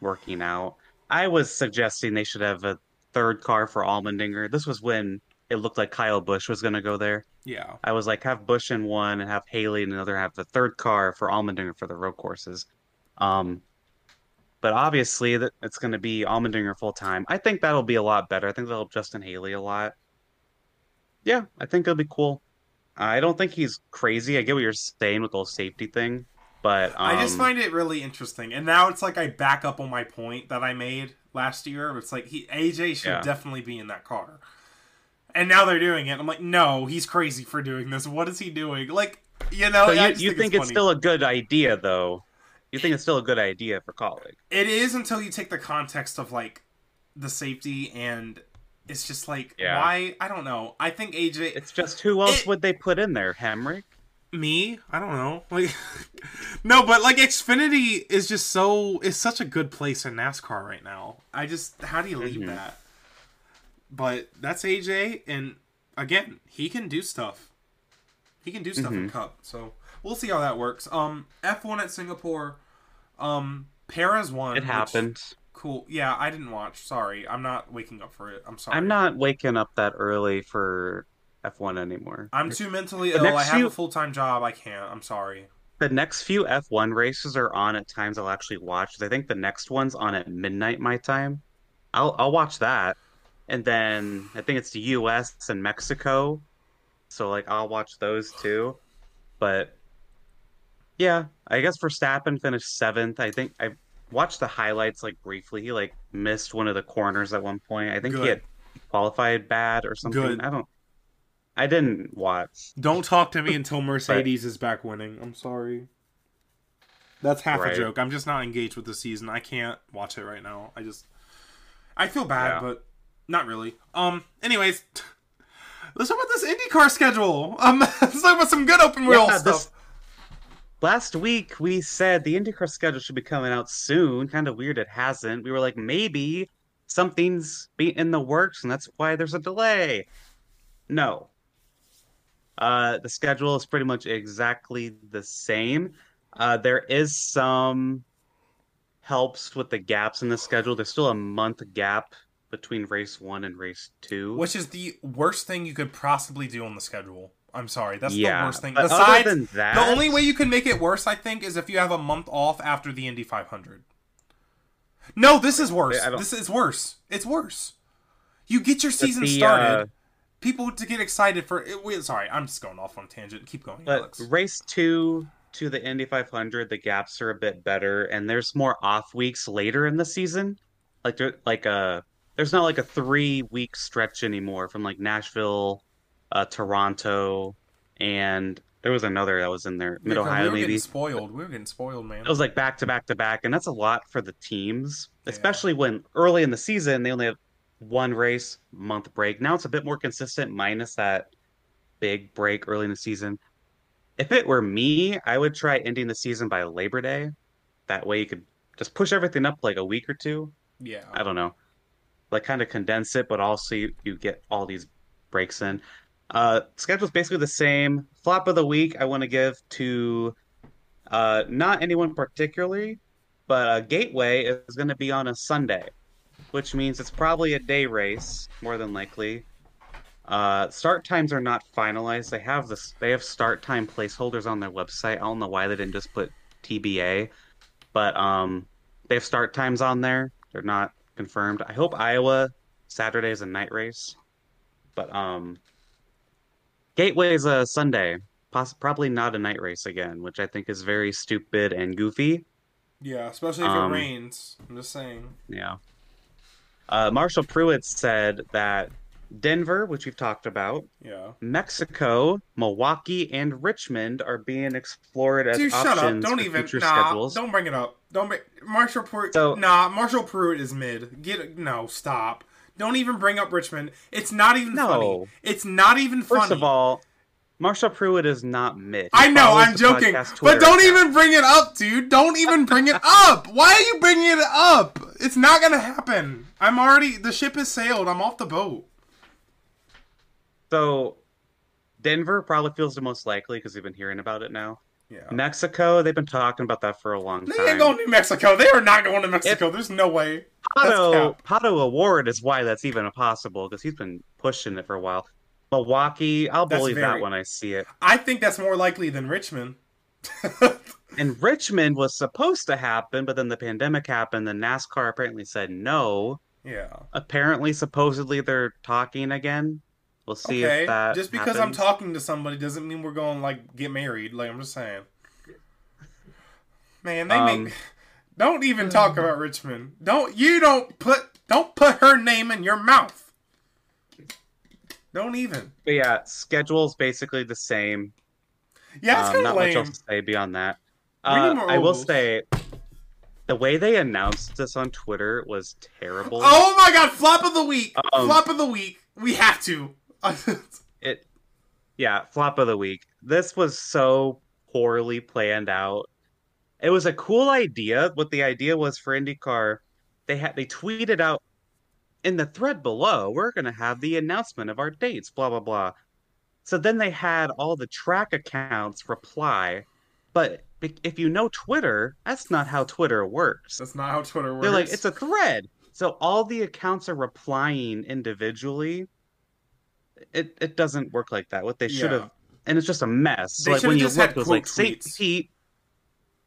working out. I was suggesting they should have a third car for Allmendinger. This was when it looked like Kyle Busch was going to go there. Yeah. I was like, have Busch in one and have Haley in another, have the third car for Allmendinger for the road courses. Um, but obviously that it's going to be Allmendinger full time. I think that'll be a lot better. I think that'll help Justin Haley a lot. Yeah, I think it'll be cool. I don't think he's crazy. I get what you're saying with the whole safety thing, but um, I just um, find it really interesting. And now it's like I back up on my point that I made last year. It's like he AJ should yeah. definitely be in that car and now they're doing it. I'm like, no, he's crazy for doing this. What is he doing? Like, you know, so you, you think, think it's, it's still a good idea, though. You think it's still a good idea for Kaulig? It is until you take the context of like the safety and it's just like yeah. why I don't know. I think AJ. It's just who else it, would they put in there? Hemric. Me? I don't know. Like, no, but like Xfinity is just so is such a good place in NASCAR right now. I just how do you leave mm-hmm. that? But that's AJ, and again, he can do stuff. He can do stuff mm-hmm. in Cup, so we'll see how that works. Um, F one at Singapore. Um, Perez won. It happened. Cool. Yeah, I didn't watch. Sorry, I'm not waking up for it. I'm sorry. I'm not waking up that early for F1 anymore. I'm too mentally the ill. I have few... a full time job. I can't. I'm sorry. The next few F1 races are on at times I'll actually watch. I think the next one's on at midnight my time. I'll I'll watch that and then I think it's the U.S. and Mexico. So like I'll watch those too, but yeah, I guess Verstappen finished seventh. I think I watched the highlights like briefly. He like missed one of the corners at one point. I think Good. he had qualified bad or something. Good. I don't. I didn't watch. Don't talk to me until Mercedes but... is back winning. I'm sorry. That's half right. a joke. I'm just not engaged with the season. I can't watch it right now. I just I feel bad, yeah. but not really. Um. Anyways, let's talk about this IndyCar schedule. Um. let's talk about some good open wheel yeah, stuff. This, last week we said the IndyCar schedule should be coming out soon. Kind of weird it hasn't. We were like maybe something's in the works and that's why there's a delay. No. Uh, the schedule is pretty much exactly the same. Uh, there is some helps with the gaps in the schedule. There's still a month gap between race one and race two, which is the worst thing you could possibly do on the schedule. I'm sorry, that's yeah, the worst thing. Besides, that... the only way you can make it worse, I think, is if you have a month off after the Indy 500. No, this is worse. This is worse. It's worse. You get your season the, started. uh, people to get excited for. It, wait, sorry, I'm just going off on a tangent. Keep going, But Alex. race two to the Indy 500, the gaps are a bit better, and there's more off weeks later in the season. Like there, like uh there's not like a three week stretch anymore from like Nashville, uh, Toronto, and there was another that was in there, Mid Ohio we were maybe. spoiled. We were getting spoiled, man. It was like back to back to back, and that's a lot for the teams, Yeah. especially when early in the season they only have one race month break. Now it's a bit more consistent, minus that big break early in the season. If it were me, I would try ending the season by Labor Day. That way you could just push everything up like a week or two. yeah. I don't know, like kind of condense it, but also you, you get all these breaks in. Uh, schedule's basically the same. Flop of the week, I want to give to uh, not anyone particularly, but uh, Gateway is going to be on a Sunday, which means it's probably a day race more than likely. Uh, start times are not finalized. They have this. They have start time placeholders on their website. I don't know why they didn't just put TBA, but um, they have start times on there. They're not confirmed. I hope Iowa Saturday is a night race, but um, Gateway is a Sunday. Poss- probably not a night race again, which I think is very stupid and goofy. Yeah, especially if Um, it rains. I'm just saying. Yeah. Uh, Marshall Pruett said that Denver, which we've talked about, Yeah. Mexico, Milwaukee, and Richmond are being explored as Dude, shut up! options Don't for even. future Nah, schedules. don't bring it up. Don't bring Marshall Pruett. So- nah, Marshall Pruett is mid. Get no, stop. Don't even bring up Richmond. It's not even No. funny. It's not even funny. First of all, Marshall Pruett is not mid. I know, I'm joking, but don't account. even bring it up, dude. Don't even bring it up. Why are you bringing it up? It's not gonna happen. I'm already. The ship has sailed. I'm off the boat. So, Denver probably feels the most likely because we've been hearing about it now. Yeah. Mexico, they've been talking about that for a long time. They ain't going to Mexico. They are not going to Mexico. There's no way. Pato. Pato O'Ward is why that's even possible because he's been pushing it for a while. Milwaukee, I'll That's believe very- that when I see it. I think that's more likely than Richmond. And Richmond was supposed to happen, but then the pandemic happened. Then NASCAR apparently said no. yeah. Apparently, supposedly they're talking again. We'll see okay. if that Just because happens. I'm talking to somebody doesn't mean we're going like get married. Like I'm just saying. Man, they Um, make. Don't even talk about Richmond. Don't you don't put don't put her name in your mouth. Don't even. But yeah, schedule's basically the same. Yeah, it's Um, kind not of much else to say beyond that. Uh, I will say, the way they announced this on Twitter was terrible. Oh my god! Flop of the week. Um, flop of the week. We have to. It, yeah, flop of the week. This was so poorly planned out. It was a cool idea. What the idea was for IndyCar, they had they tweeted out in the thread below, we're gonna have the announcement of our dates, blah blah blah. So then they had all the track accounts reply, but if you know Twitter, that's not how Twitter works. That's not how Twitter works. They're like, it's a thread. So all the accounts are replying individually. It it doesn't work like that. What they should Yeah. have, and it's just a mess. So like when you look, had it was like St. Pete.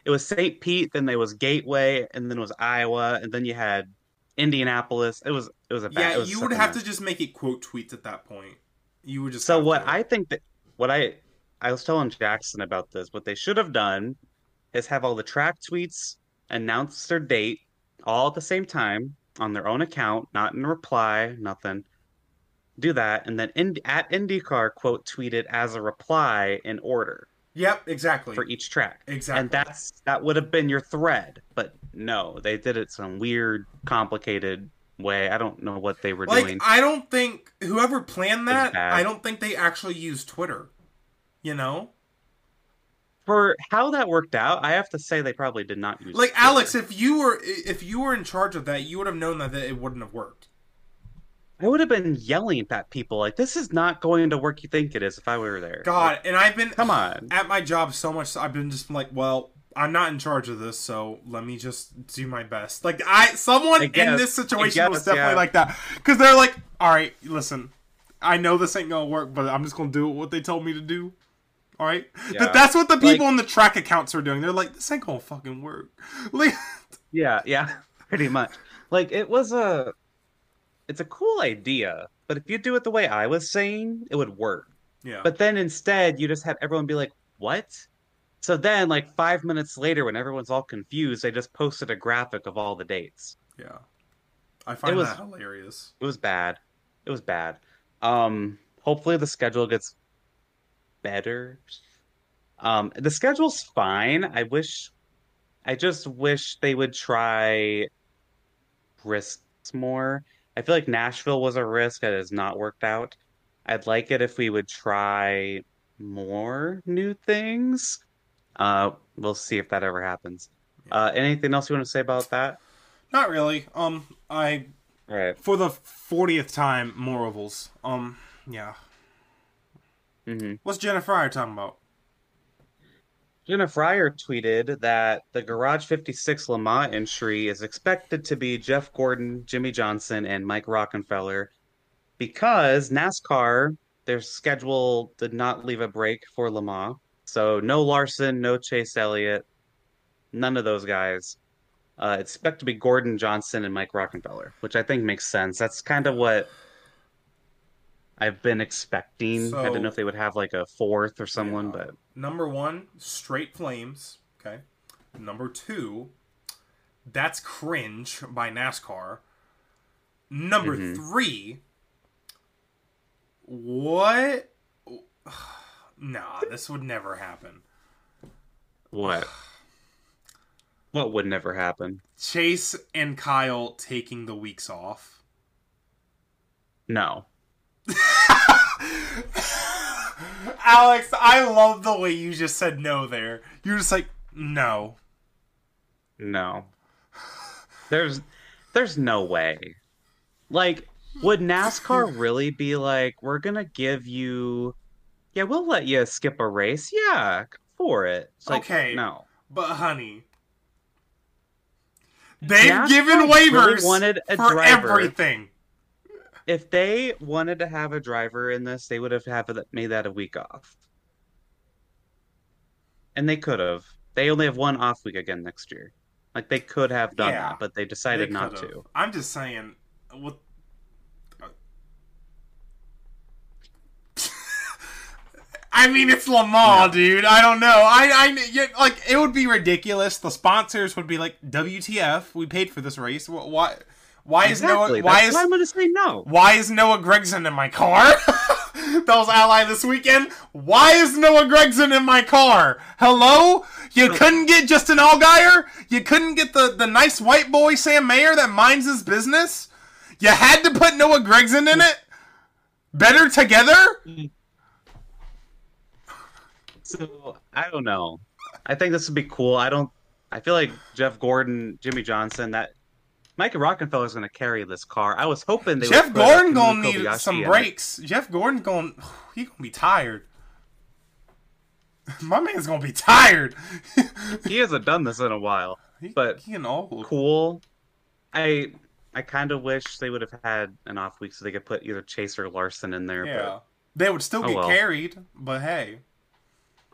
It was St. Pete, then there was Gateway, and then it was Iowa, and then you had Indianapolis. It was it was a bad. yeah, was you would have mess. to just make it quote tweets at that point. You would just. So what to. I think that what I I was telling Jackson about this, what they should have done is have all the track tweets announce their date all at the same time on their own account, not in reply, nothing. Do that, and then in, at IndyCar quote tweeted as a reply in order Yep, exactly. for each track. Exactly. And that's that would have been your thread, but no, they did it some weird, complicated way. I don't know what they were like doing. I don't think whoever planned that. I don't think they actually used Twitter. You know, For how that worked out, I have to say they probably did not use like Twitter. Alex, if you were if you were in charge of that, you would have known that, that it wouldn't have worked. I would have been yelling at people like, "This is not going to work. You think it is?" If I were there. God, and I've been come on. at my job so much. I've been just like, well, I'm not in charge of this, so let me just do my best. Like I, someone I in this situation was definitely yeah. like that because they're like, all right, listen, I know this ain't gonna work, but I'm just gonna do what they told me to do. All right, Yeah. but that's what the people Like- in the track accounts are doing. They're like, this ain't gonna fucking work. Like, Yeah, yeah. pretty much. Like it was a it's a cool idea, but if you do it the way I was saying, it would work. Yeah. But then instead, you just have everyone be like, "What?" So then, like five minutes later, when everyone's all confused, they just posted a graphic of all the dates. yeah. I find was- that hilarious. It was bad. It was bad. Um, hopefully the schedule gets better. Um, the schedule's fine. I wish, I just wish they would try risks more. I feel like Nashville was a risk that has not worked out. I'd like it if we would try more new things. Uh, we'll see if that ever happens. Uh, anything else you want to say about that? Not really. Um, I right. for the fortieth time more ovals. Um, yeah. Mm-hmm. What's Jennifer Fryer talking about? Jenna Fryer tweeted that the Garage 56 Le Mans entry is expected to be Jeff Gordon, Jimmie Johnson, and Mike Rockenfeller because NASCAR, their schedule did not leave a break for Le Mans. So no Larson, no Chase Elliott, none of those guys. Uh, it's expected to be Gordon, Johnson, and Mike Rockenfeller, which I think makes sense. That's kind of what I've been expecting. I didn't know if they would have like a fourth or someone, Yeah. but Number one, straight flames. Okay. Number two, that's cringe by NASCAR. Number Mhm. three, what? Nah, this would never happen. What? What would never happen? Chase and Kyle taking the weeks off. No. Alex, I love the way you just said no there. You're just like, no. No. There's there's no way. Like, would NASCAR really be like, we're gonna give you Yeah, we'll let you skip a race. Yeah, for it. It's like, Okay. no. But honey, they've NASCAR given really waivers wanted a for driver. everything. If they wanted to have a driver in this, they would have have made that a week off. And they could have. They only have one off week again next year. Like they could have done Yeah. that, but they decided They not could've. to. I'm just saying, what? I mean, it's Le Mans, No. dude. I don't know. I, I, like, it would be ridiculous. The sponsors would be like, "WTF? We paid for this race. Wh- Why? Why is Exactly. Noah? Why That's is why I'm gonna say no. Why is Noah Gragson in my car? that was ally this weekend. Why is Noah Gragson in my car? Hello? You couldn't get Justin Allgaier? You couldn't get the, the nice white boy Sam Mayer that minds his business? You had to put Noah Gragson in it? Better together? So I don't know. I think this would be cool. I don't. I feel like Jeff Gordon, Jimmie Johnson, that Mike Rockenfeller's going to carry this car. I was hoping they Jeff Gordon gonna need Kobayashi some breaks. Jeff Gordon gonna he gonna be tired. My man's gonna be tired. He hasn't done this in a while. But- he an old. Cool. I I kind of wish they would have had an off week so they could put either Chase or Larson in there. Yeah. They would still Oh, get well. carried, but hey.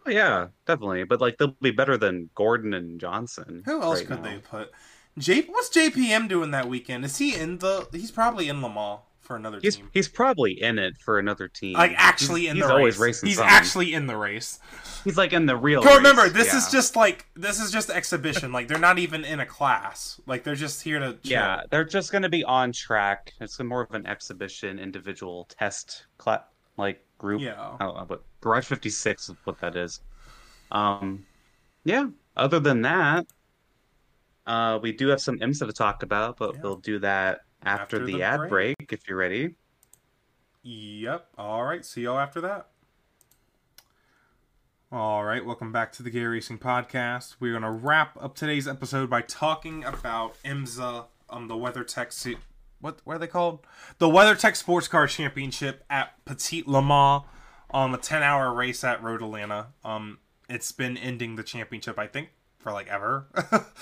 Oh, yeah, definitely. But like they'll be better than Gordon and Johnson. Who else right could now. they put? J what's JPM doing that weekend? Is he in the he's probably in Le Mans for another He's team. he's probably in it for another team. Like actually he's, in he's the always race. racing. He's something. actually in the race. he's like in the real. But remember, race, this is just like this is just exhibition. Like they're not even in a class. Like they're just here to chill. Yeah, they're just going to be on track. It's more of an exhibition, individual test, cla- like group. Yeah. I don't know, but Garage 56 is what that is. Um, yeah. Other than that, uh, we do have some IMSA to talk about, but Yeah. we'll do that after, After the, the ad break. break. if you're ready. Yep. All right. See y'all after that. All right. Welcome back to the Gay Racing Podcast. We're gonna wrap up today's episode by talking about IMSA, um, the WeatherTech. Se- what what are they called? The WeatherTech Sports Car Championship at Petit Le Mans. Um, a ten-hour race at Road Atlanta. Um, it's been ending the championship, I think, for like ever.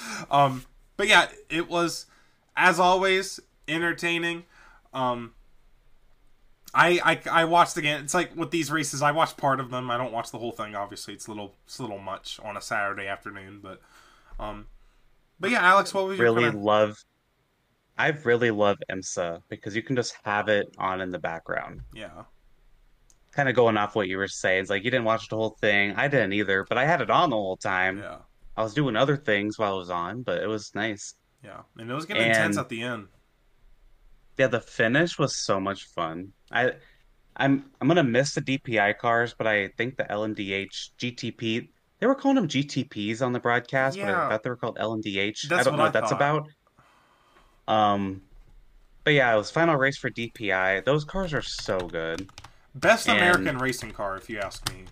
um, but yeah, it was, as always, entertaining. Um, I, I I watched again. It's like with these races, I watched part of them. I don't watch the whole thing. Obviously, it's a little it's a little much on a Saturday afternoon. But um, but yeah, Alex, what was your Really kinda- love, I really love IMSA because you can just have it on in the background. Yeah. Kind of going off what you were saying, it's like you didn't watch the whole thing. I didn't either, but I had it on the whole time. Yeah. I was doing other things while I was on, but it was nice. Yeah. And it was getting intense at the end. yeah, the finish was so much fun. I I'm I'm gonna miss the DPI cars, but I think the LMDH GTP they were calling them GTPs on the broadcast, but I thought they were called LMDH. I That's don't what know I what that's thought. about. Um, but yeah, it was final race for DPI. Those cars are so good. Best And American racing car, if you ask me.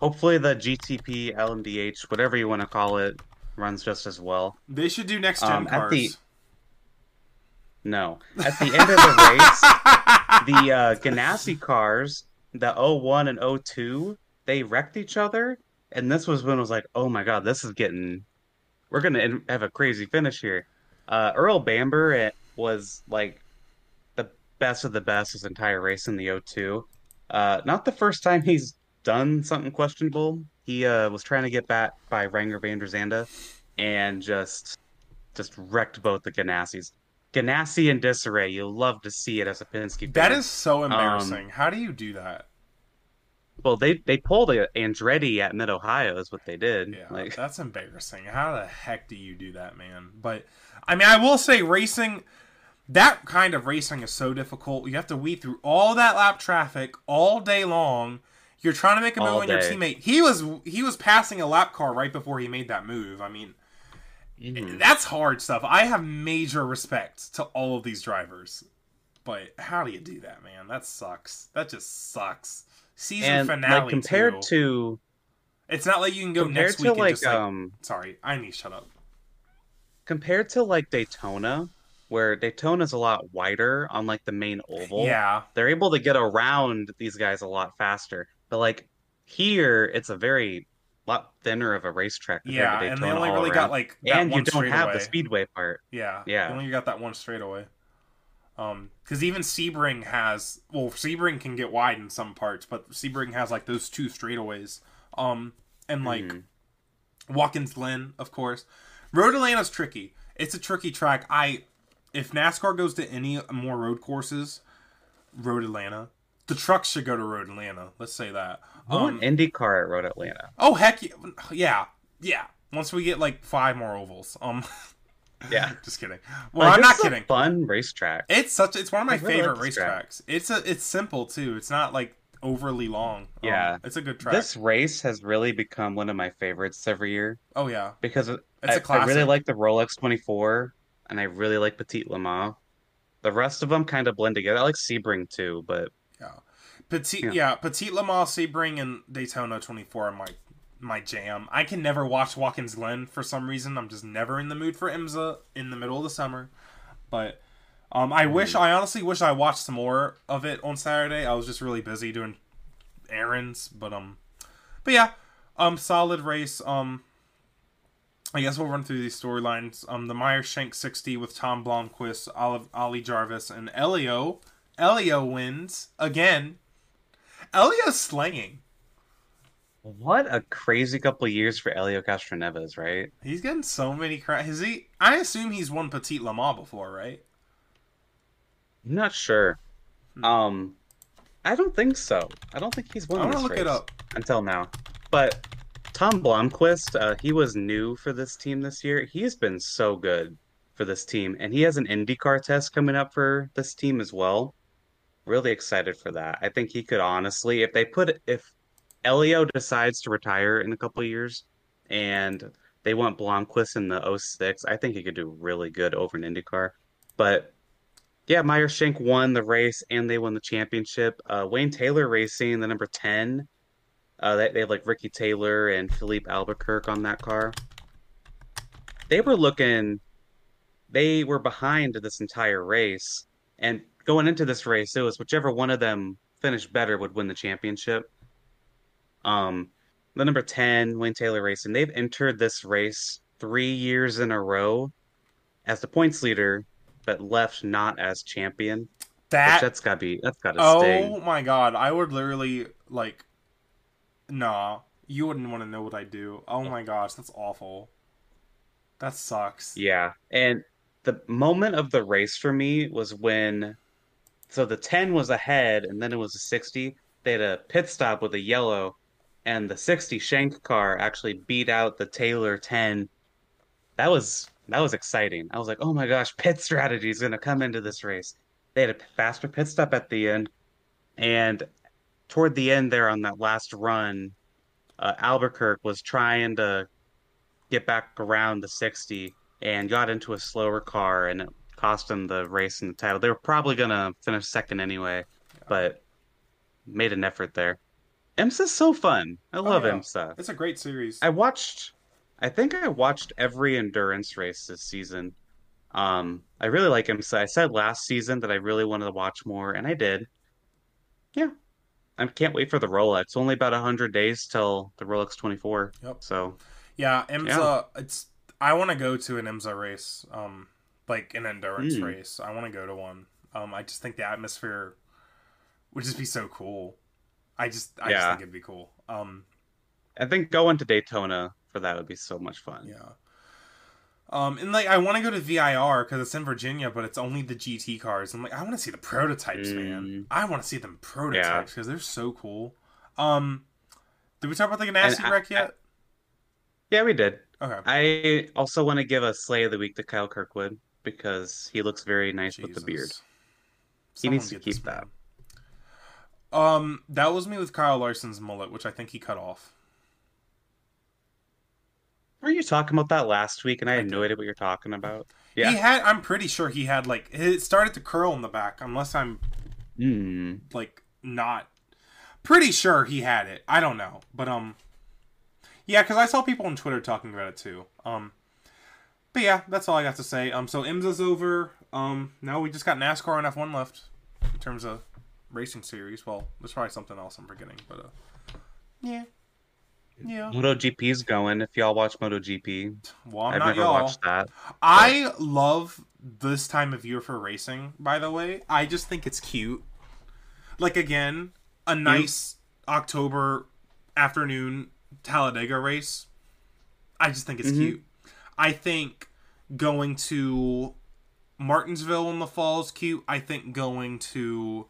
Hopefully the GTP LMDH, whatever you want to call it, runs just as well. They should do next gen Um, at cars. the no, at the end of the race, the uh, Ganassi cars, the 01 and 02, they wrecked each other, and this was when it was like, oh my god, this is getting, we're gonna have a crazy finish here. Uh, Earl Bamber eh, was like the best of the best his entire race in the O2. Uh, not the first time he's done something questionable. He uh, was trying to get back by Renger van der Zande and just just wrecked both the Ganassis. Ganassi and disarray. You'll love to see it as a Penske that fan. is so Um, embarrassing. How do you do that? well, they they pulled a Andretti at Mid Ohio is what they did. Yeah, Like that's embarrassing. How the heck do you do that, man? But I mean, I will say, racing, that kind of racing is so difficult. You have to weed through all that lap traffic all day long. You're trying to make a move All on your day. teammate. He was he was passing a lap car right before he made that move. I mean, mhm. that's hard stuff. I have major respect to all of these drivers, but how do you do that, man? That sucks. That just sucks. Season and finale like compared too. to it's not like you can go next to week and like just like. um Sorry, I need to shut up. compared to like Daytona, where Daytona's a lot wider on like the main oval. Yeah, they're able to get around these guys a lot faster. But like here, it's a very lot thinner of a racetrack yeah, to and they only really around. got like and you don't have the speedway part. Yeah, Yeah. you only got that one straightaway. Um, because even Sebring has well, Sebring can get wide in some parts, but Sebring has like those two straightaways. Um, and like Mhm. Watkins Glen, of course. Road Atlanta's tricky. It's a tricky track. I if NASCAR goes to any more road courses, Road Atlanta. The trucks should go to Road Atlanta. Let's say that. I want Um, IndyCar at Road Atlanta. oh heck yeah, yeah, yeah. Once we get like five more ovals. Um, Yeah. just kidding. Well, Like, I'm not a kidding. fun racetrack. It's such. It's one of my really favorite like racetracks. It's a. It's simple too. It's not like overly long. Um, Yeah. it's a good track. This race has really become one of my favorites every year oh yeah, because it's I, a classic. I really like the Rolex 24 and I really like Petit Le Mans. The rest of them kind of blend together. I like Sebring too, but Petit. Yeah. Yeah, Petit Le Mans, Sebring, and Daytona 24 are my my jam. I can never watch Watkins Glen for some reason. I'm just never in the mood for IMSA in the middle of the summer. But um, I wish. Hmm. I honestly wish I watched some more of it on Saturday. I was just really busy doing errands. But um, but yeah, um, solid race. Um. I guess we'll run through these storylines. Um, the Meyer Shank 60 with Tom Blomqvist, Olive, Ollie Jarvis, and Elio. Elio wins again. Elio's slanging. what a crazy couple of years for Elio Castroneves, right? He's getting so many cra Has he? I assume he's won Petit Le Mans before, right? I'm not sure. Hmm. Um, I don't think so. I don't think he's won I want to look it up. until now. But Tom Blomqvist, uh, he was new for this team this year. He's been so good for this team, and he has an IndyCar test coming up for this team as well. Really excited for that. I think he could honestly, if they put, if Elio decides to retire in a couple years, and they want Blomqvist in the 06, I think he could do really good over an IndyCar. But yeah, Meyer Shank won the race and they won the championship. Uh, Wayne Taylor Racing, the number 10. Uh, they, they have like Ricky Taylor and Filipe Albuquerque on that car. They were looking, they were behind this entire race. And going into this race, it was whichever one of them finished better would win the championship. Um, the number 10, Wayne Taylor Racing, they've entered this race three years in a row as the points leader, but left not as champion. That. that's gotta be that's gotta Oh sting. my god! I would literally like. Nah, you wouldn't want to know what I do. Oh my gosh, that's awful. That sucks. Yeah. And the moment of the race for me was when so the 10 was ahead and then it was a 60. They had a pit stop with a yellow and the 60 Shank car actually beat out the Taylor 10. That was that was exciting. I was like, "Oh my gosh, pit strategy is going to come into this race." They had a faster pit stop at the end and toward the end there on that last run, uh, Albuquerque was trying to get back around the 60 and got into a slower car and it cost them the race and the title. They were probably gonna finish second anyway, but made an effort there. IMSA's so fun. I love yeah. IMSA. It's a great series. I watched I think I watched every endurance race this season. Um, I really like IMSA. I said last season that I really wanted to watch more, and I did. Yeah. I can't wait for the Rolex. Only about 100 days till the Rolex 24. Yep. So, Yeah, IMSA. It's. I want to go to an IMSA race, um, like an endurance Mm. race. I want to go to one. Um, I just think the atmosphere would just be so cool. I just, I just think it'd be cool. Um, I think going to Daytona for that would be so much fun. yeah. Um, and like I want to go to VIR because it's in Virginia, but it's only the GT cars. I'm like, I want to see the prototypes, man. Mm. I want to see them prototypes because they're so cool. Um, did we talk about the Ganassi I- wreck yet? Yeah, we did. Okay. I also want to give a Slay of the Week to Kyle Kirkwood because he looks very nice with the beard. Jesus. He needs to keep that. Um, that was me with Kyle Larson's mullet, which I think he cut off. Were you talking about that last week and I I had no idea what you're talking about? Yeah. He had. I'm pretty sure he had like it started to curl in the back, unless I'm Hmm. like not pretty sure he had it. I don't know, but um, yeah, because I saw people on Twitter talking about it too. Um, but yeah, that's all I got to say. Um, so IMSA's over. Um, now we just got NASCAR and F1 left in terms of racing series. Well, there's probably something else I'm forgetting, but uh, yeah, yeah. MotoGP's going. If y'all watch MotoGP, Well, I'm I've not never y'all. watched that. I love this time of year for racing, by the way. I just think it's cute. Like, again, a nice October afternoon Talladega race. I just think it's Mhm. cute. I think going to Martinsville in the fall is cute. I think going to.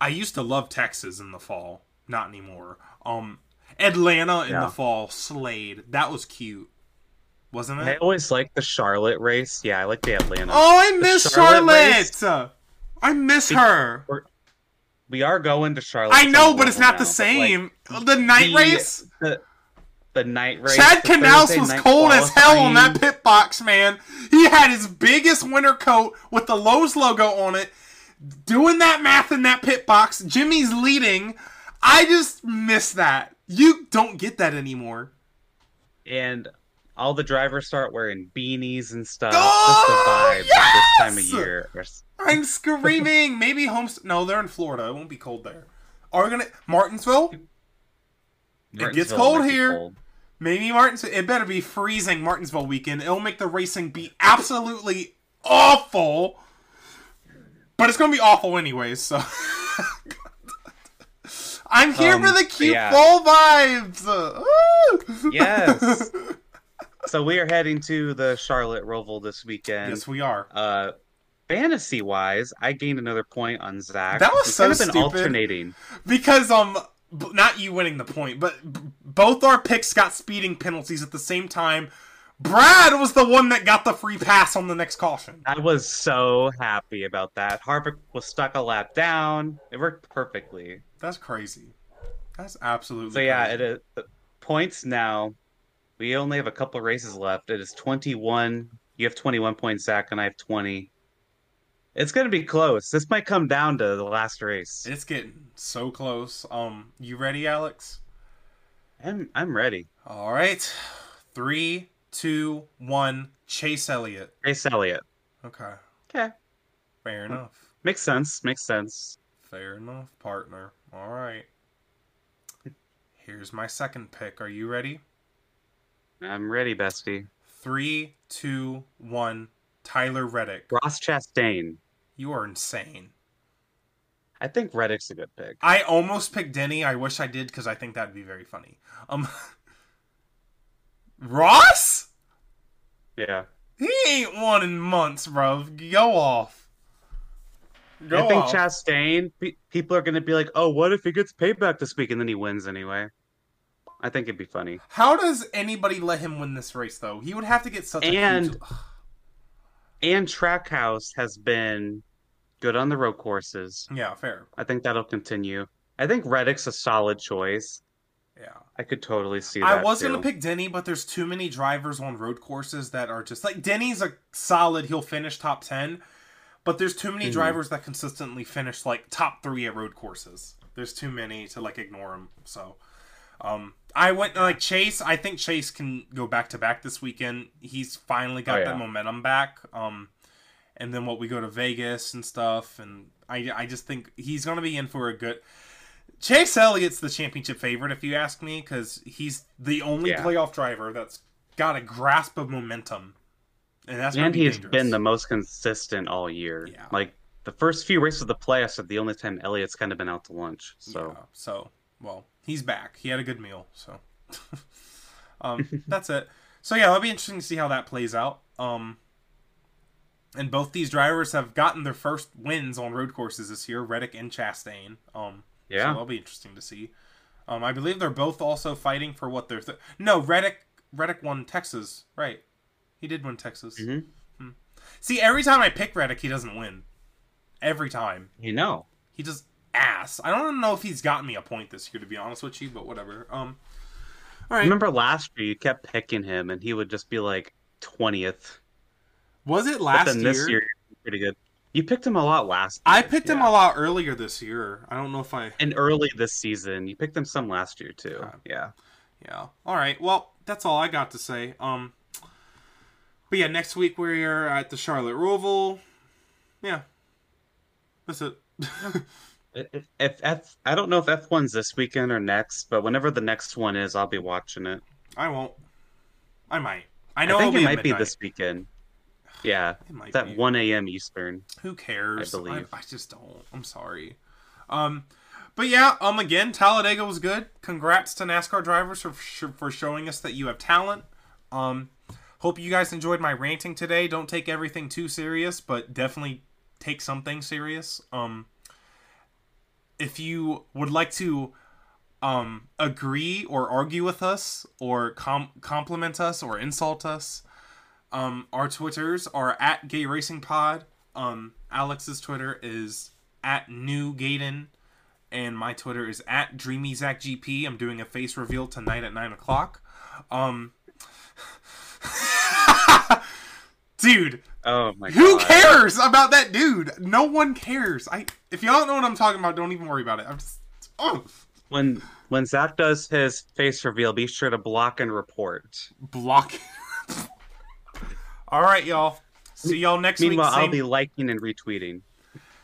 I used to love Texas in the fall. Not anymore. Um, Atlanta in Yeah. the fall, Slade. That was cute. Wasn't it? I always like the Charlotte race. Yeah, I like the Atlanta. Oh, I miss Charlotte Charlotte. I miss her. We are going to Charlotte. I know, but it's not the now, like, same. the night the- race. The, the night race. Chad Knaus Thursday was cold as hell on that pit box, man. He had his biggest winter coat with the Lowe's logo on it. Doing that math in that pit box. Jimmie's leading. I just miss that. You don't get that anymore. and all the drivers start wearing beanies and stuff. Oh, Just the oh, vibe of this time of year. I'm screaming. Maybe homes. No, they're in Florida. It won't be cold there. Are we gonna Martinsville? It gets cold here. cold. Maybe Martins. It better be freezing Martinsville weekend. It'll make the racing be absolutely awful. But it's gonna be awful anyways. So I'm here Um, for the cute yeah. fall vibes. Woo! Yes. So we are heading to the Charlotte Roval this weekend. yes, we are. Uh, fantasy wise, I gained another point on Zack. That was We've so kind of been stupid. alternating. Because um, not you winning the point, but b- both our picks got speeding penalties at the same time. Brad was the one that got the free pass on the next caution. I was so happy about that. Harvick was stuck a lap down. It worked perfectly. That's crazy. That's absolutely. So yeah, crazy. it is uh, points now. We only have a couple races left. It is 21. You have 21 points, Zack, and I have 20. It's gonna be close. This might come down to the last race. It's getting so close. Um, you ready, Alex? I'm I'm ready. All right. Three, two, one. Chase Elliott. Chase Elliott. Okay. Okay. Fair enough. Makes sense. Makes sense. Fair enough, partner. All right. Here's my second pick. Are you ready? I'm ready, bestie. Three, two, one. Tyler Reddick. Ross Chastain. You are insane. I think Reddick's a good pick. I almost picked Denny. I wish I did because I think that'd be very funny. Um, Ross? Yeah. He ain't won in months, bro. Go off. Go I think off. Chastain, pe- people are going to be like, oh, what if he gets payback this week and then he wins anyway? I think it'd be funny. How does anybody let him win this race, though? He would have to get such a huge... And Trackhouse has been good on the road courses. Yeah, fair. I think that'll continue. I think Reddick's a solid choice. Yeah. I could totally see that. I was too. gonna pick Denny, but there's too many drivers on road courses that are just like Denny's a solid. He'll finish top ten, but there's too many Mhm. drivers that consistently finish like top three at road courses. There's too many to like ignore them. So, um, I went like Chase. I think Chase can go back to back this weekend. He's finally got Oh, that momentum back. Um, and then what we go to Vegas and stuff, and I I just think he's gonna be in for a good. Chase Elliott's the championship favorite, if you ask me, because he's the only Yeah. playoff driver that's got a grasp of momentum, and that's and be he's dangerous. been the most consistent all year. Yeah. Like the first few races of the playoffs are the only time Elliott's kind of been out to lunch. So Yeah, so well, he's back. He had a good meal, so um, that's it. So yeah, it'll be interesting to see how that plays out. Um, and both these drivers have gotten their first wins on road courses this year, Reddick and Chastain. Um, so that'll be interesting to see. Um, I believe they're both also fighting for what they're. Th- no, Reddick. Reddick won Texas, right? He did win Texas. Mhm. Hmm. See, every time I pick Reddick, he doesn't win. Every time you know. he just ass. I don't know if he's gotten me a point this year, to be honest with you, but whatever. Um, all right. Remember last year you kept picking him and he would just be like twentieth. Was it last then year? this year pretty good. You picked him a lot last. I year, picked him a lot earlier this year. I don't know if I. and early this season. You picked him some last year too. Yeah. Yeah. All right. Well, that's all I got to say. Um, but yeah, next week we're at the Charlotte Roval. Yeah, that's it. If, if F, I don't know if F one's this weekend or next, but whenever the next one is, I'll be watching it. I won't. I might. I I, know think it'll it might be this weekend. Yeah, It might it's at be. one a.m. Eastern. Who cares? I believe. I, just don't. I'm sorry. Um, but yeah. Um, again, Talladega was good. Congrats to NASCAR drivers for for showing us that you have talent. Um, hope you guys enjoyed my ranting today. Don't take everything too serious, but definitely take something serious. Um, if you would like to um agree or argue with us or com- compliment us or insult us um our twitters are at gay racing pod. Um alex's twitter is at new gayden. And my twitter is at dreamy zack gp i'm doing a face reveal tonight at 9 o'clock. Um dude Oh my god who god! cares about that dude? No one cares. I if y'all don't know what i'm talking about don't even worry about it. I'm just oh. When when Zack does his face reveal, be sure to block and report. block. All right, y'all. See y'all next Meanwhile, week. I'll be liking and retweeting.